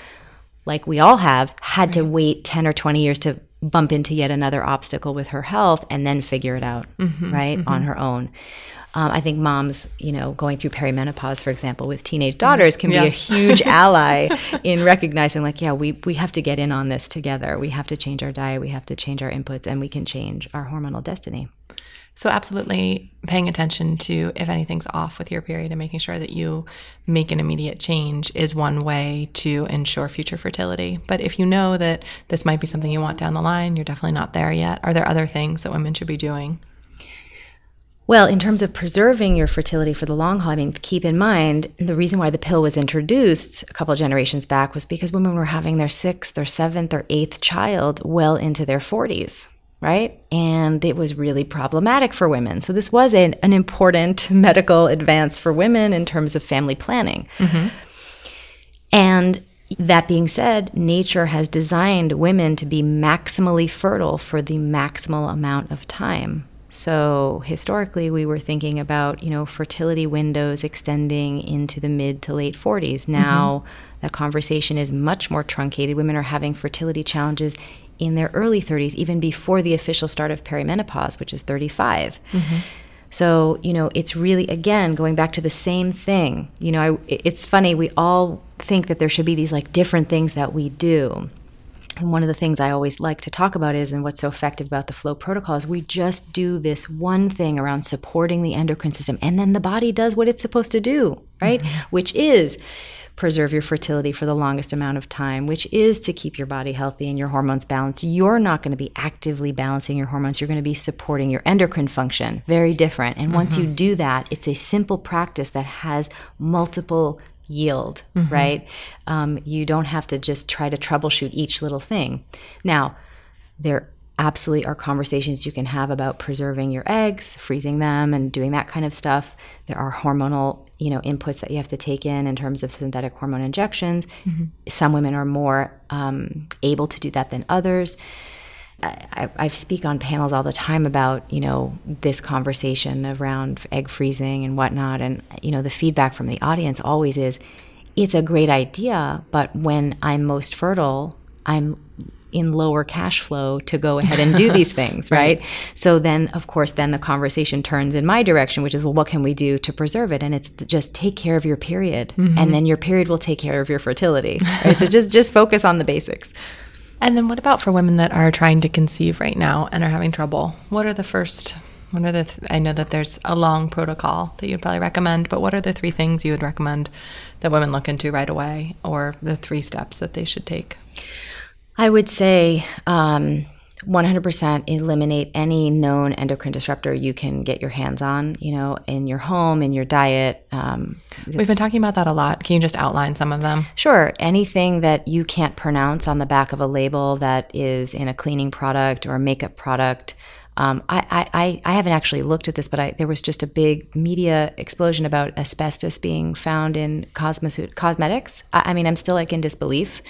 like we all have, had right. to wait 10 or 20 years to bump into yet another obstacle with her health and then figure it out, mm-hmm. right, on mm-hmm. her own. Um, I think moms, you know, going through perimenopause, for example, with teenage daughters can yeah. be a huge ally in recognizing, like, yeah, we, we have to get in on this together. We have to change our diet, we have to change our inputs, and we can change our hormonal destiny. So, absolutely paying attention to if anything's off with your period and making sure that you make an immediate change is one way to ensure future fertility. But if you know that this might be something you want down the line, you're definitely not there yet. Are there other things that women should be doing? Well, in terms of preserving your fertility for the long haul, I mean, keep in mind the reason why the pill was introduced a couple generations back was because women were having their sixth or seventh or eighth child well into their 40s, right? And it was really problematic for women. So, this was an, an important medical advance for women in terms of family planning. Mm-hmm. And that being said, nature has designed women to be maximally fertile for the maximal amount of time. So historically, we were thinking about you know fertility windows extending into the mid to late 40s. Now, mm-hmm. that conversation is much more truncated. Women are having fertility challenges in their early 30s, even before the official start of perimenopause, which is 35. Mm-hmm. So, you know, it's really, again, going back to the same thing. You know, I, it's funny, we all think that there should be these like different things that we do. And one of the things I always like to talk about is, and what's so effective about the flow protocol is we just do this one thing around supporting the endocrine system, and then the body does what it's supposed to do, right? Mm-hmm. Which is preserve your fertility for the longest amount of time, which is to keep your body healthy and your hormones balanced. You're not going to be actively balancing your hormones, you're going to be supporting your endocrine function. Very different. And mm-hmm. once you mm-hmm. do that, it's a simple practice that has multiple yield, mm-hmm. right? Um, you don't have to just try to troubleshoot each little thing. Now, there absolutely are conversations you can have about preserving your eggs, freezing them, and doing that kind of stuff. There are hormonal, you know, inputs that you have to take in in terms of synthetic hormone injections. Mm-hmm. Some women are more um, able to do that than others. I, I, speak on panels all the time about you know this conversation around egg freezing and whatnot, and you know the feedback from the audience always is, it's a great idea, but when I'm most fertile, I'm in lower cash flow to go ahead and do these things, right? right? So then, of course, then the conversation turns in my direction, which is, well, what can we do to preserve it? And it's just take care of your period, mm-hmm. and then your period will take care of your fertility. Right? so just just focus on the basics. And then what about for women that are trying to conceive right now and are having trouble? What are the first what are the th- I know that there's a long protocol that you'd probably recommend, but what are the three things you would recommend that women look into right away or the three steps that they should take? I would say um, 100% eliminate any known endocrine disruptor you can get your hands on, you know, in your home, in your diet. Um, We've been talking about that a lot. Can you just outline some of them? Sure. Anything that you can't pronounce on the back of a label that is in a cleaning product or a makeup product. Um, I, I, I haven't actually looked at this, but I, there was just a big media explosion about asbestos being found in cosmetics. I, I, mean, I'm still like in disbelief.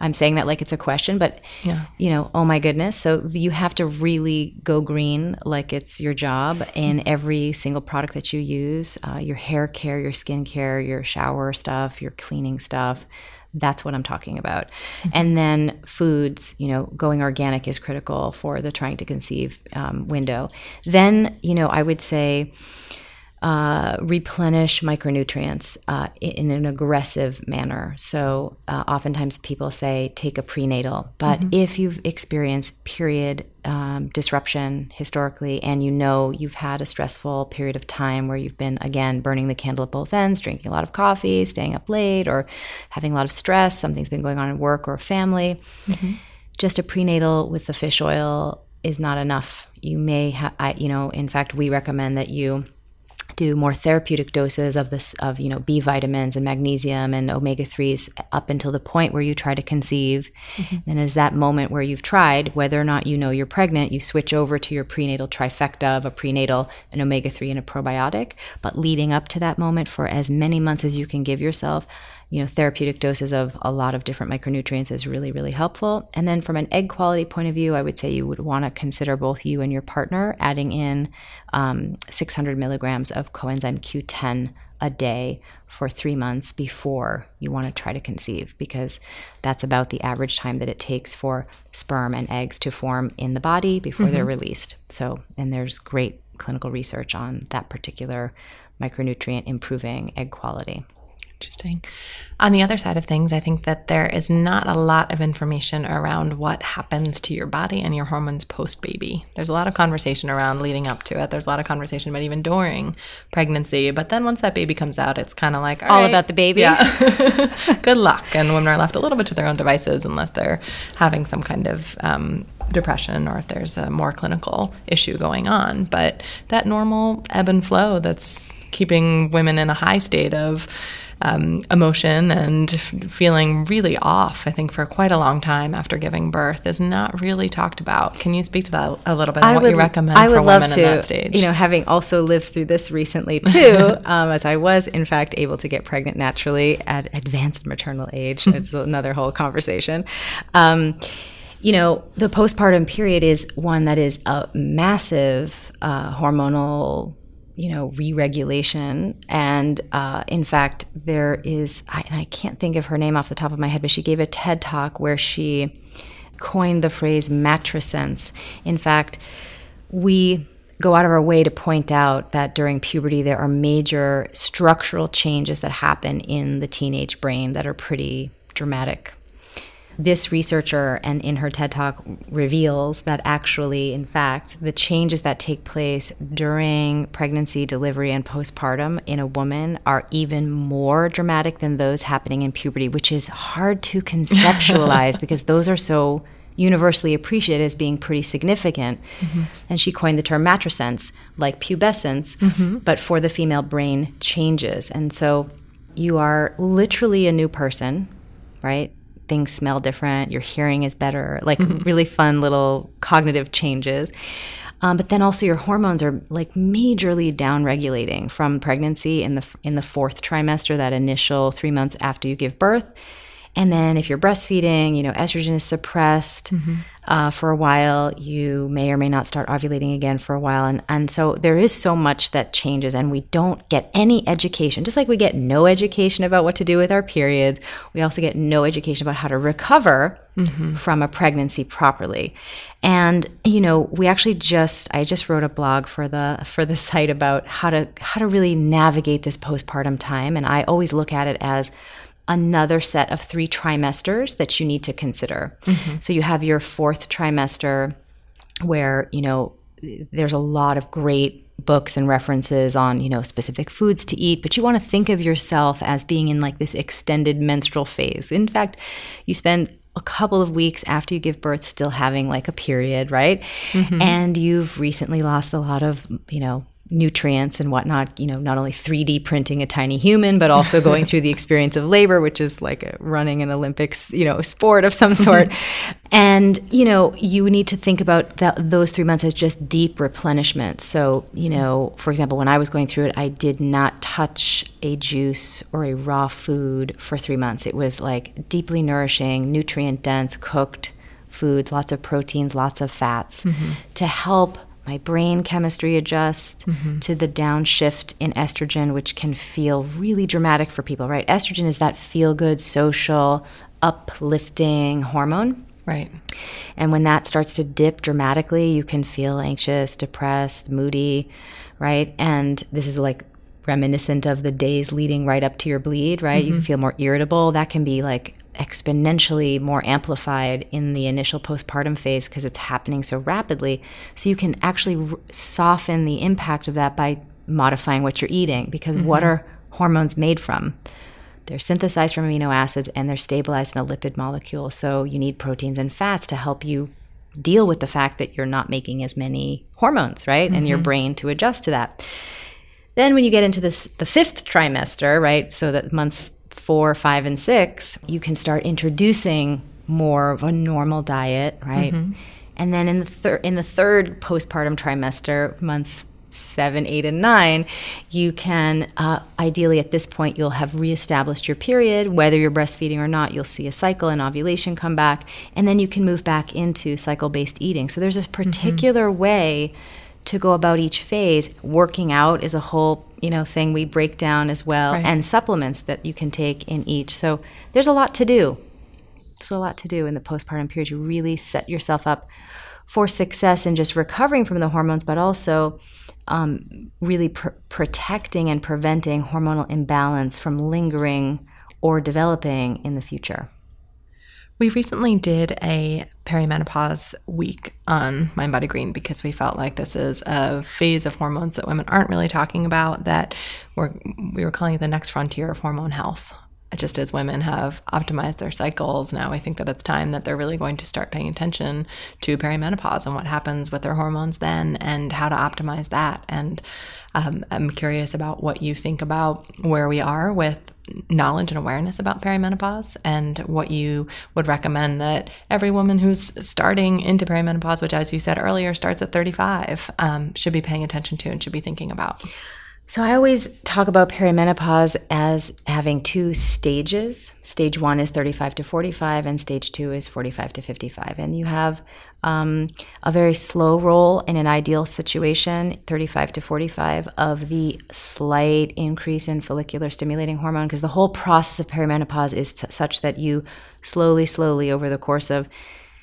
I'm saying that like it's a question, but yeah. you know, oh my goodness. So you have to really go green like it's your job in every single product that you use uh, your hair care, your skin care, your shower stuff, your cleaning stuff. That's what I'm talking about. Mm-hmm. And then foods, you know, going organic is critical for the trying to conceive um, window. Then, you know, I would say, uh, replenish micronutrients uh, in an aggressive manner. So, uh, oftentimes people say take a prenatal, but mm-hmm. if you've experienced period um, disruption historically and you know you've had a stressful period of time where you've been, again, burning the candle at both ends, drinking a lot of coffee, staying up late, or having a lot of stress, something's been going on in work or family, mm-hmm. just a prenatal with the fish oil is not enough. You may have, you know, in fact, we recommend that you do more therapeutic doses of this of you know B vitamins and magnesium and omega 3s up until the point where you try to conceive mm-hmm. and is that moment where you've tried whether or not you know you're pregnant you switch over to your prenatal trifecta of a prenatal an omega 3 and a probiotic but leading up to that moment for as many months as you can give yourself you know, therapeutic doses of a lot of different micronutrients is really, really helpful. And then from an egg quality point of view, I would say you would want to consider both you and your partner adding in um, 600 milligrams of coenzyme Q10 a day for three months before you want to try to conceive, because that's about the average time that it takes for sperm and eggs to form in the body before mm-hmm. they're released. So, and there's great clinical research on that particular micronutrient improving egg quality. Interesting. On the other side of things, I think that there is not a lot of information around what happens to your body and your hormones post baby. There's a lot of conversation around leading up to it. There's a lot of conversation about even during pregnancy. But then once that baby comes out, it's kind of like all, all right, about the baby. Yeah. Good luck. And women are left a little bit to their own devices unless they're having some kind of um, depression or if there's a more clinical issue going on. But that normal ebb and flow that's keeping women in a high state of um, emotion and f- feeling really off, I think, for quite a long time after giving birth is not really talked about. Can you speak to that a little bit? I what would, you recommend I would for love women to, in that stage? You know, having also lived through this recently too, um, as I was in fact able to get pregnant naturally at advanced maternal age. it's another whole conversation. Um, you know, the postpartum period is one that is a massive uh, hormonal you know, re-regulation. And uh, in fact, there is, I, and I can't think of her name off the top of my head, but she gave a TED talk where she coined the phrase matrescence. In fact, we go out of our way to point out that during puberty there are major structural changes that happen in the teenage brain that are pretty dramatic this researcher and in her TED talk reveals that actually, in fact, the changes that take place during pregnancy, delivery, and postpartum in a woman are even more dramatic than those happening in puberty, which is hard to conceptualize because those are so universally appreciated as being pretty significant. Mm-hmm. And she coined the term matrescence, like pubescence, mm-hmm. but for the female brain changes. And so you are literally a new person, right? Things smell different, your hearing is better, like mm-hmm. really fun little cognitive changes. Um, but then also your hormones are like majorly downregulating from pregnancy in the in the fourth trimester, that initial three months after you give birth. And then if you're breastfeeding, you know, estrogen is suppressed mm-hmm. Uh, for a while. You may or may not start ovulating again for a while. And, and so there is so much that changes, and we don't get any education. Just like we get no education about what to do with our periods, we also get no education about how to recover mm-hmm. from a pregnancy properly. And you know, we actually just I just wrote a blog for the for the site about how to how to really navigate this postpartum time, and I always look at it as another set of three trimesters that you need to consider. Mm-hmm. So you have your fourth trimester where, you know, there's a lot of great books and references on, you know, specific foods to eat, but you want to think of yourself as being in like this extended menstrual phase. In fact, you spend a couple of weeks after you give birth still having like a period, right? Mm-hmm. And you've recently lost a lot of, you know, nutrients and whatnot, you know, not only 3D printing a tiny human, but also going through the experience of labor, which is like running an Olympics, you know, sport of some sort. and, you know, you need to think about that, those three months as just deep replenishment. So, you know, for example, when I was going through it, I did not touch a juice or a raw food for three months. It was like deeply nourishing, nutrient dense, cooked foods, lots of proteins, lots of fats mm-hmm. to help my brain chemistry adjusts mm-hmm. to the downshift in estrogen, which can feel really dramatic for people, right? Estrogen is that feel good, social, uplifting hormone. Right. And when that starts to dip dramatically, you can feel anxious, depressed, moody, right? And this is like reminiscent of the days leading right up to your bleed, right? You can feel more irritable. That can be like exponentially more amplified in the initial postpartum phase because it's happening so rapidly. So you can actually r- soften the impact of that by modifying what you're eating because mm-hmm. what are hormones made from? They're synthesized from amino acids and they're stabilized in a lipid molecule. So you need proteins and fats to help you deal with the fact that you're not making as many hormones, right? And your mm-hmm. brain to adjust to that. Then when you get into this the fifth trimester, right? So that months four, five, and six, you can start introducing more of a normal diet, right? And then in the third in the third postpartum trimester, months seven, eight, and nine, you can uh, ideally at this point you'll have reestablished your period, whether you're breastfeeding or not. You'll see a cycle and ovulation come back, and then you can move back into cycle-based eating. So there's a particular way to go about each phase. Working out is a whole, you know, thing we break down as well, Right. and supplements that you can take in each. So there's a lot to do. There's a lot to do in the postpartum period to really set yourself up for success in just recovering from the hormones, but also um, really pr- protecting and preventing hormonal imbalance from lingering or developing in the future. We recently did a perimenopause week on mindbodygreen because we felt like this is a phase of hormones that women aren't really talking about that we're, we were calling it the next frontier of hormone health. Just as women have optimized their cycles, now I think that it's time that they're really going to start paying attention to perimenopause and what happens with their hormones then and how to optimize that. And um, I'm curious about what you think about where we are with knowledge and awareness about perimenopause and what you would recommend that every woman who's starting into perimenopause, which, as you said earlier, starts at 35, um, should be paying attention to and should be thinking about. So I always talk about perimenopause as having two stages. Stage one is 35 to 45, and stage two is 45 to 55. And you have um, a very slow roll in an ideal situation, 35 to 45, of the slight increase in follicular stimulating hormone, because the whole process of perimenopause is t- such that you slowly, slowly, over the course of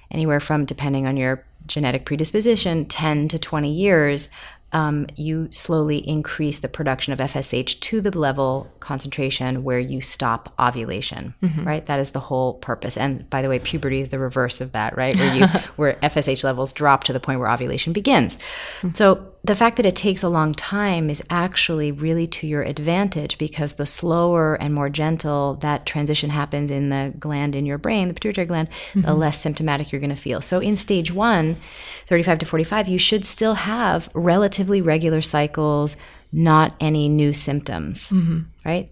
anywhere from, depending on your genetic predisposition, 10 to 20 years, um, you slowly increase the production of FSH to the level concentration where you stop ovulation, right? That is the whole purpose. And by the way, puberty is the reverse of that, right? Where you where FSH levels drop to the point where ovulation begins. So the fact that it takes a long time is actually really to your advantage because the slower and more gentle that transition happens in the gland in your brain, the pituitary gland, the mm-hmm. less symptomatic you're going to feel. So in stage one, 35 to 45, you should still have relatively regular cycles, not any new symptoms, mm-hmm. right?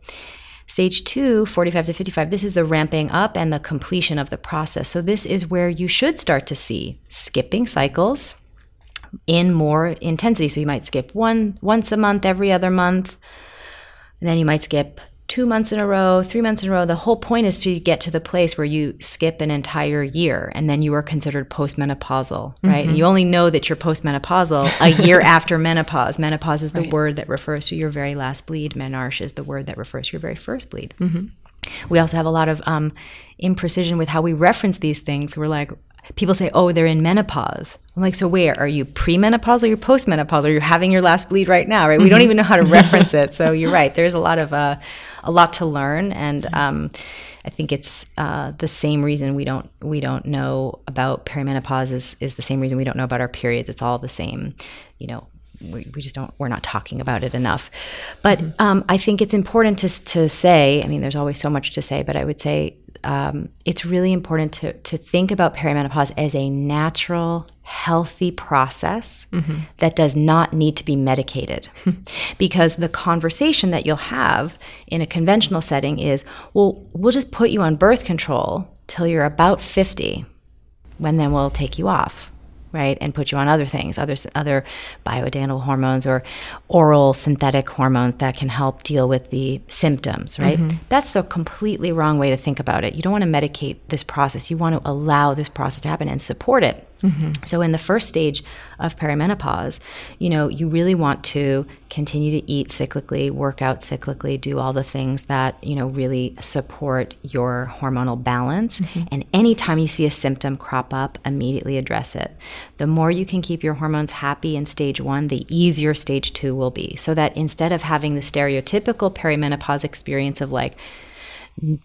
Stage two, 45 to 55, this is the ramping up and the completion of the process. So, this is where you should start to see skipping cycles in more intensity. So, you might skip one once a month, every other month. And then you might skip two months in a row, three months in a row. The whole point is to get to the place where you skip an entire year and then you are considered postmenopausal, right? And you only know that you're postmenopausal a year after menopause. Menopause is the word that refers to your very last bleed. Menarche is the word that refers to your very first bleed. We also have a lot of um, imprecision with how we reference these things. We're like, people say, oh, they're in menopause. I'm like, so where? Are you premenopausal or you're postmenopausal? Are you having your last bleed right now, right? We don't even know how to reference it. So you're right. There's a lot of, uh, a lot to learn. And um, I think it's uh, the same reason we don't, we don't know about perimenopause is, is the same reason we don't know about our periods. It's all the same, you know, we, we just don't we're not talking about it enough but um, i think it's important to, to say i mean there's always so much to say but i would say um, it's really important to, to think about perimenopause as a natural healthy process that does not need to be medicated. Because the conversation that you'll have in a conventional setting is well we'll just put you on birth control till you're about 50 when then we'll take you off right and put you on other things other other bioidentical hormones or oral synthetic hormones that can help deal with the symptoms right? Mm-hmm. That's the completely wrong way to think about it. You don't want to medicate this process. You want to allow this process to happen and support it Mm-hmm. So, in the first stage of perimenopause, you know, you really want to continue to eat cyclically, work out cyclically, do all the things that, you know, really support your hormonal balance. Mm-hmm. And anytime you see a symptom crop up, immediately address it. The more you can keep your hormones happy in stage one, the easier stage two will be. So that instead of having the stereotypical perimenopause experience of like,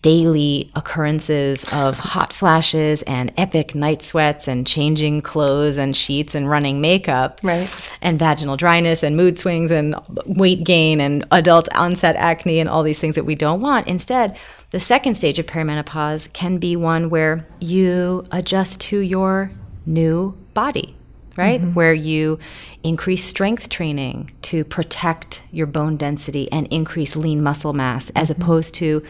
daily occurrences of hot flashes and epic night sweats and changing clothes and sheets and running makeup Right. and vaginal dryness and mood swings and weight gain and adult onset acne and all these things that we don't want instead the second stage of perimenopause can be one where you adjust to your new body right? Mm-hmm. Where you increase strength training to protect your bone density and increase lean muscle mass, as mm-hmm. opposed to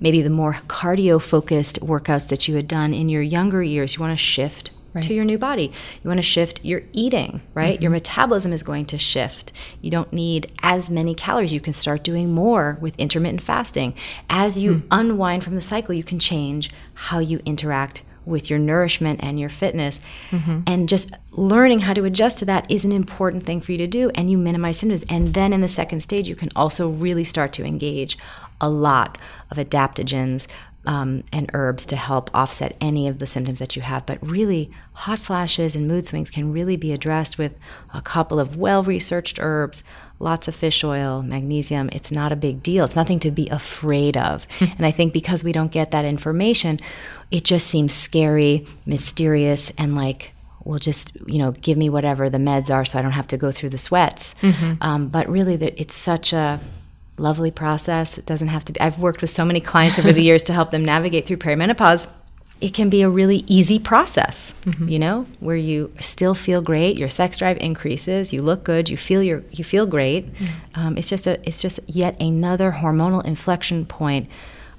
maybe the more cardio focused workouts that you had done in your younger years. You want to shift to your new body. You want to shift your eating, right? Your mm-hmm. metabolism is going to shift. You don't need as many calories. You can start doing more with intermittent fasting. As you hmm. unwind from the cycle, you can change how you interact with your nourishment and your fitness. Mm-hmm. And just learning how to adjust to that is an important thing for you to do, and you minimize symptoms. And then in the second stage, you can also really start to engage a lot of adaptogens. Um, and herbs to help offset any of the symptoms that you have. But really, hot flashes and mood swings can really be addressed with a couple of well researched herbs, lots of fish oil, magnesium. It's not a big deal. It's nothing to be afraid of. and I think because we don't get that information, it just seems scary, mysterious, and like, well, just you know, give me whatever the meds are, so I don't have to go through the sweats. Um, but really, that it's such a lovely process. It doesn't have to be. I've worked with so many clients over the years to help them navigate through perimenopause. It can be a really easy process, you know, where you still feel great. Your sex drive increases. You look good. You feel your you feel great. Um, it's just a it's just yet another hormonal inflection point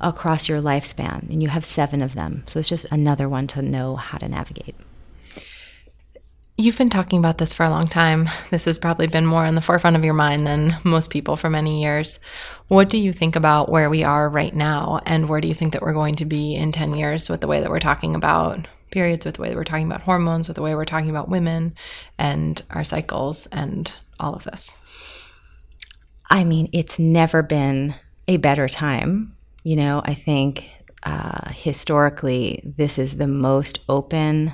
across your lifespan, and you have seven of them. So it's just another one to know how to navigate. You've been talking about this for a long time. This has probably been more on the forefront of your mind than most people for many years. What do you think about where we are right now? And where do you think that we're going to be in 10 years with the way that we're talking about periods, with the way that we're talking about hormones, with the way we're talking about women and our cycles and all of this? I mean, it's never been a better time. You know, I think uh, historically, this is the most open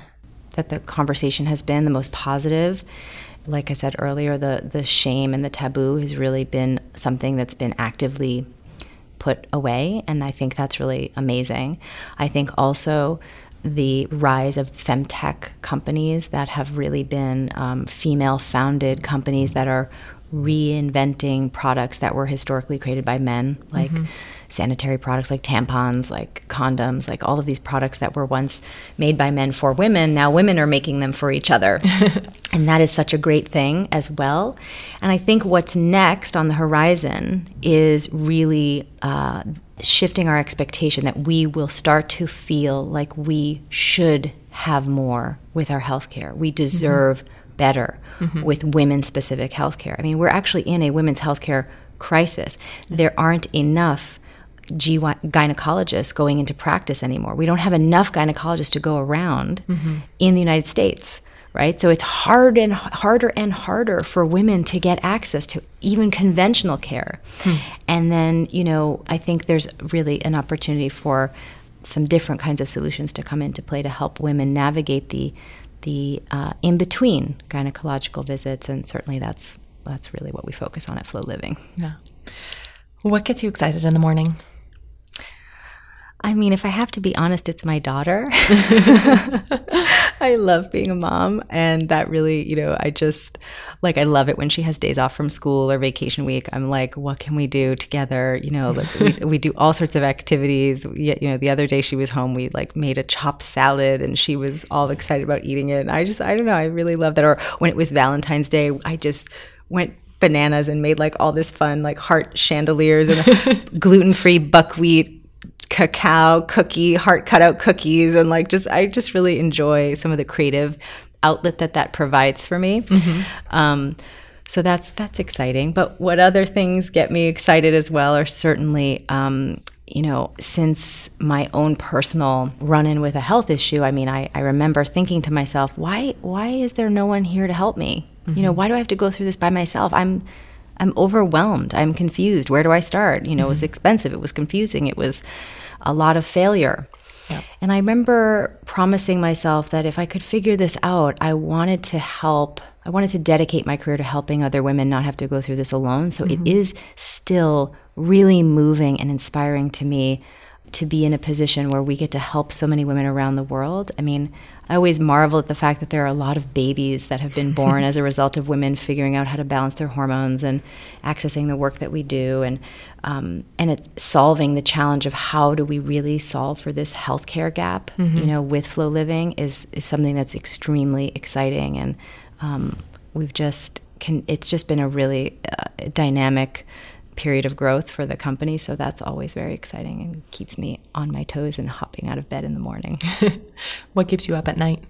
that the conversation has been, the most positive. Like I said earlier, the the shame and the taboo has really been something that's been actively put away, and I think that's really amazing. I think also the rise of femtech companies that have really been um, female founded companies that are reinventing products that were historically created by men, like sanitary products, like tampons, like condoms, like all of these products that were once made by men for women. Now women are making them for each other. and that is such a great thing as well. And I think what's next on the horizon is really uh, shifting our expectation that we will start to feel like we should have more with our healthcare. We deserve better with women specific healthcare. I mean, we're actually in a women's healthcare crisis. There aren't enough gynecologists going into practice anymore. We don't have enough gynecologists to go around in the United States, right? So it's hard and harder and harder for women to get access to even conventional care. And then, you know, I think there's really an opportunity for some different kinds of solutions to come into play to help women navigate the the uh, in between gynecological visits, and certainly that's that's really what we focus on at FLO Living. Yeah. What gets you excited in the morning? I mean, if I have to be honest, it's my daughter. I love being a mom, and that really, you know, I just like I love it when she has days off from school or vacation week. I'm like, what can we do together? You know, like we, we do all sorts of activities. You know, the other day she was home, we like made a chopped salad, and she was all excited about eating it. And I just, I don't know, I really love that. Or when it was Valentine's Day, I just went bananas and made like all this fun like heart chandeliers and gluten-free buckwheat cacao cookie heart cutout cookies and like just i just really enjoy some of the creative outlet that that provides for me um, so that's that's exciting but what other things get me excited as well are certainly um, you know, since my own personal run in with a health issue, I mean, I, I remember thinking to myself, why, why is there no one here to help me? Mm-hmm. You know, why do I have to go through this by myself? I'm, I'm overwhelmed. I'm confused. Where do I start? You know, mm-hmm. it was mm-hmm. expensive. It was confusing. It was a lot of failure. And I remember promising myself that if I could figure this out, I wanted to help. I wanted to dedicate my career to helping other women not have to go through this alone. So mm-hmm. it is still really moving and inspiring to me to be in a position where we get to help so many women around the world. I mean, I always marvel at the fact that there are a lot of babies that have been born as a result of women figuring out how to balance their hormones and accessing the work that we do, and um, and it, solving the challenge of how do we really solve for this healthcare gap, mm-hmm. you know, with FLO Living is is something that's extremely exciting, and um, we've just can. It's just been a really uh, dynamic period of growth for the company. So that's always very exciting and keeps me on my toes and hopping out of bed in the morning. what keeps you up at night?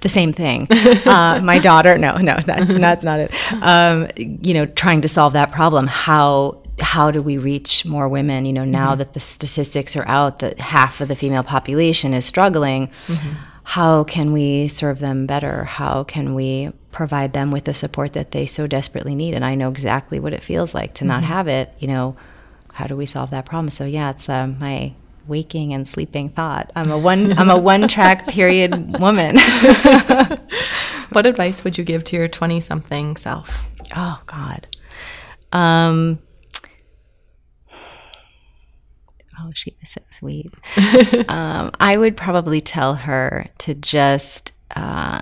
The same thing. uh, my daughter, no, no, that's not, not it. Um, you know, trying to solve that problem. How how do we reach more women? You know, now mm-hmm. that the statistics are out that half of the female population is struggling. Mm-hmm how can we serve them better? How can we provide them with the support that they so desperately need? And I know exactly what it feels like to mm-hmm. not have it. You know, how do we solve that problem? So yeah, it's uh, my waking and sleeping thought. I'm a one I'm a one track period woman. what advice would you give to your 20 something self? Oh God. Um, oh, she was so sweet. um, I would probably tell her to just, uh,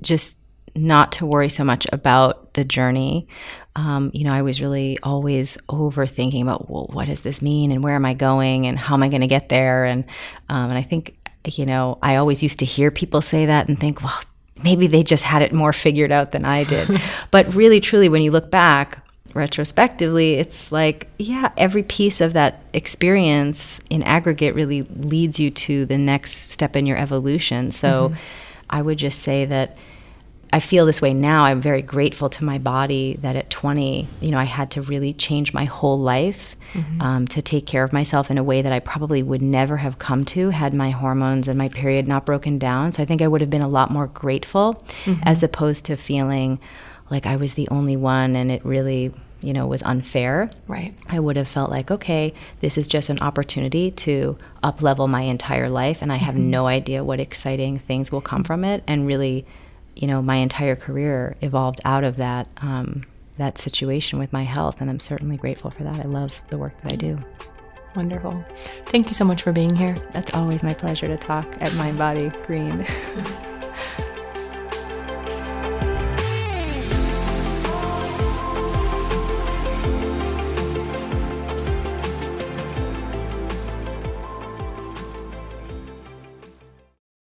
just not to worry so much about the journey. Um, you know, I was really always overthinking about, well, what does this mean, and where am I going, and how am I going to get there, and um, and I think, you know, I always used to hear people say that and think, well, maybe they just had it more figured out than I did. but really, truly, when you look back, retrospectively, it's like, yeah, every piece of that experience in aggregate really leads you to the next step in your evolution. So mm-hmm. I would just say that I feel this way now. I'm very grateful to my body that at 20, you know, I had to really change my whole life mm-hmm. um, to take care of myself in a way that I probably would never have come to had my hormones and my period not broken down. So I think I would have been a lot more grateful mm-hmm. as opposed to feeling like I was the only one and it really you know was unfair right. I would have felt like okay this is just an opportunity to up level my entire life and i have mm-hmm. no idea what exciting things will come from it. And really you know my entire career evolved out of that um, that situation with my health and i'm certainly grateful for that. I love the work that i do. Wonderful. Thank you so much for being here. That's always my pleasure to talk at mind body green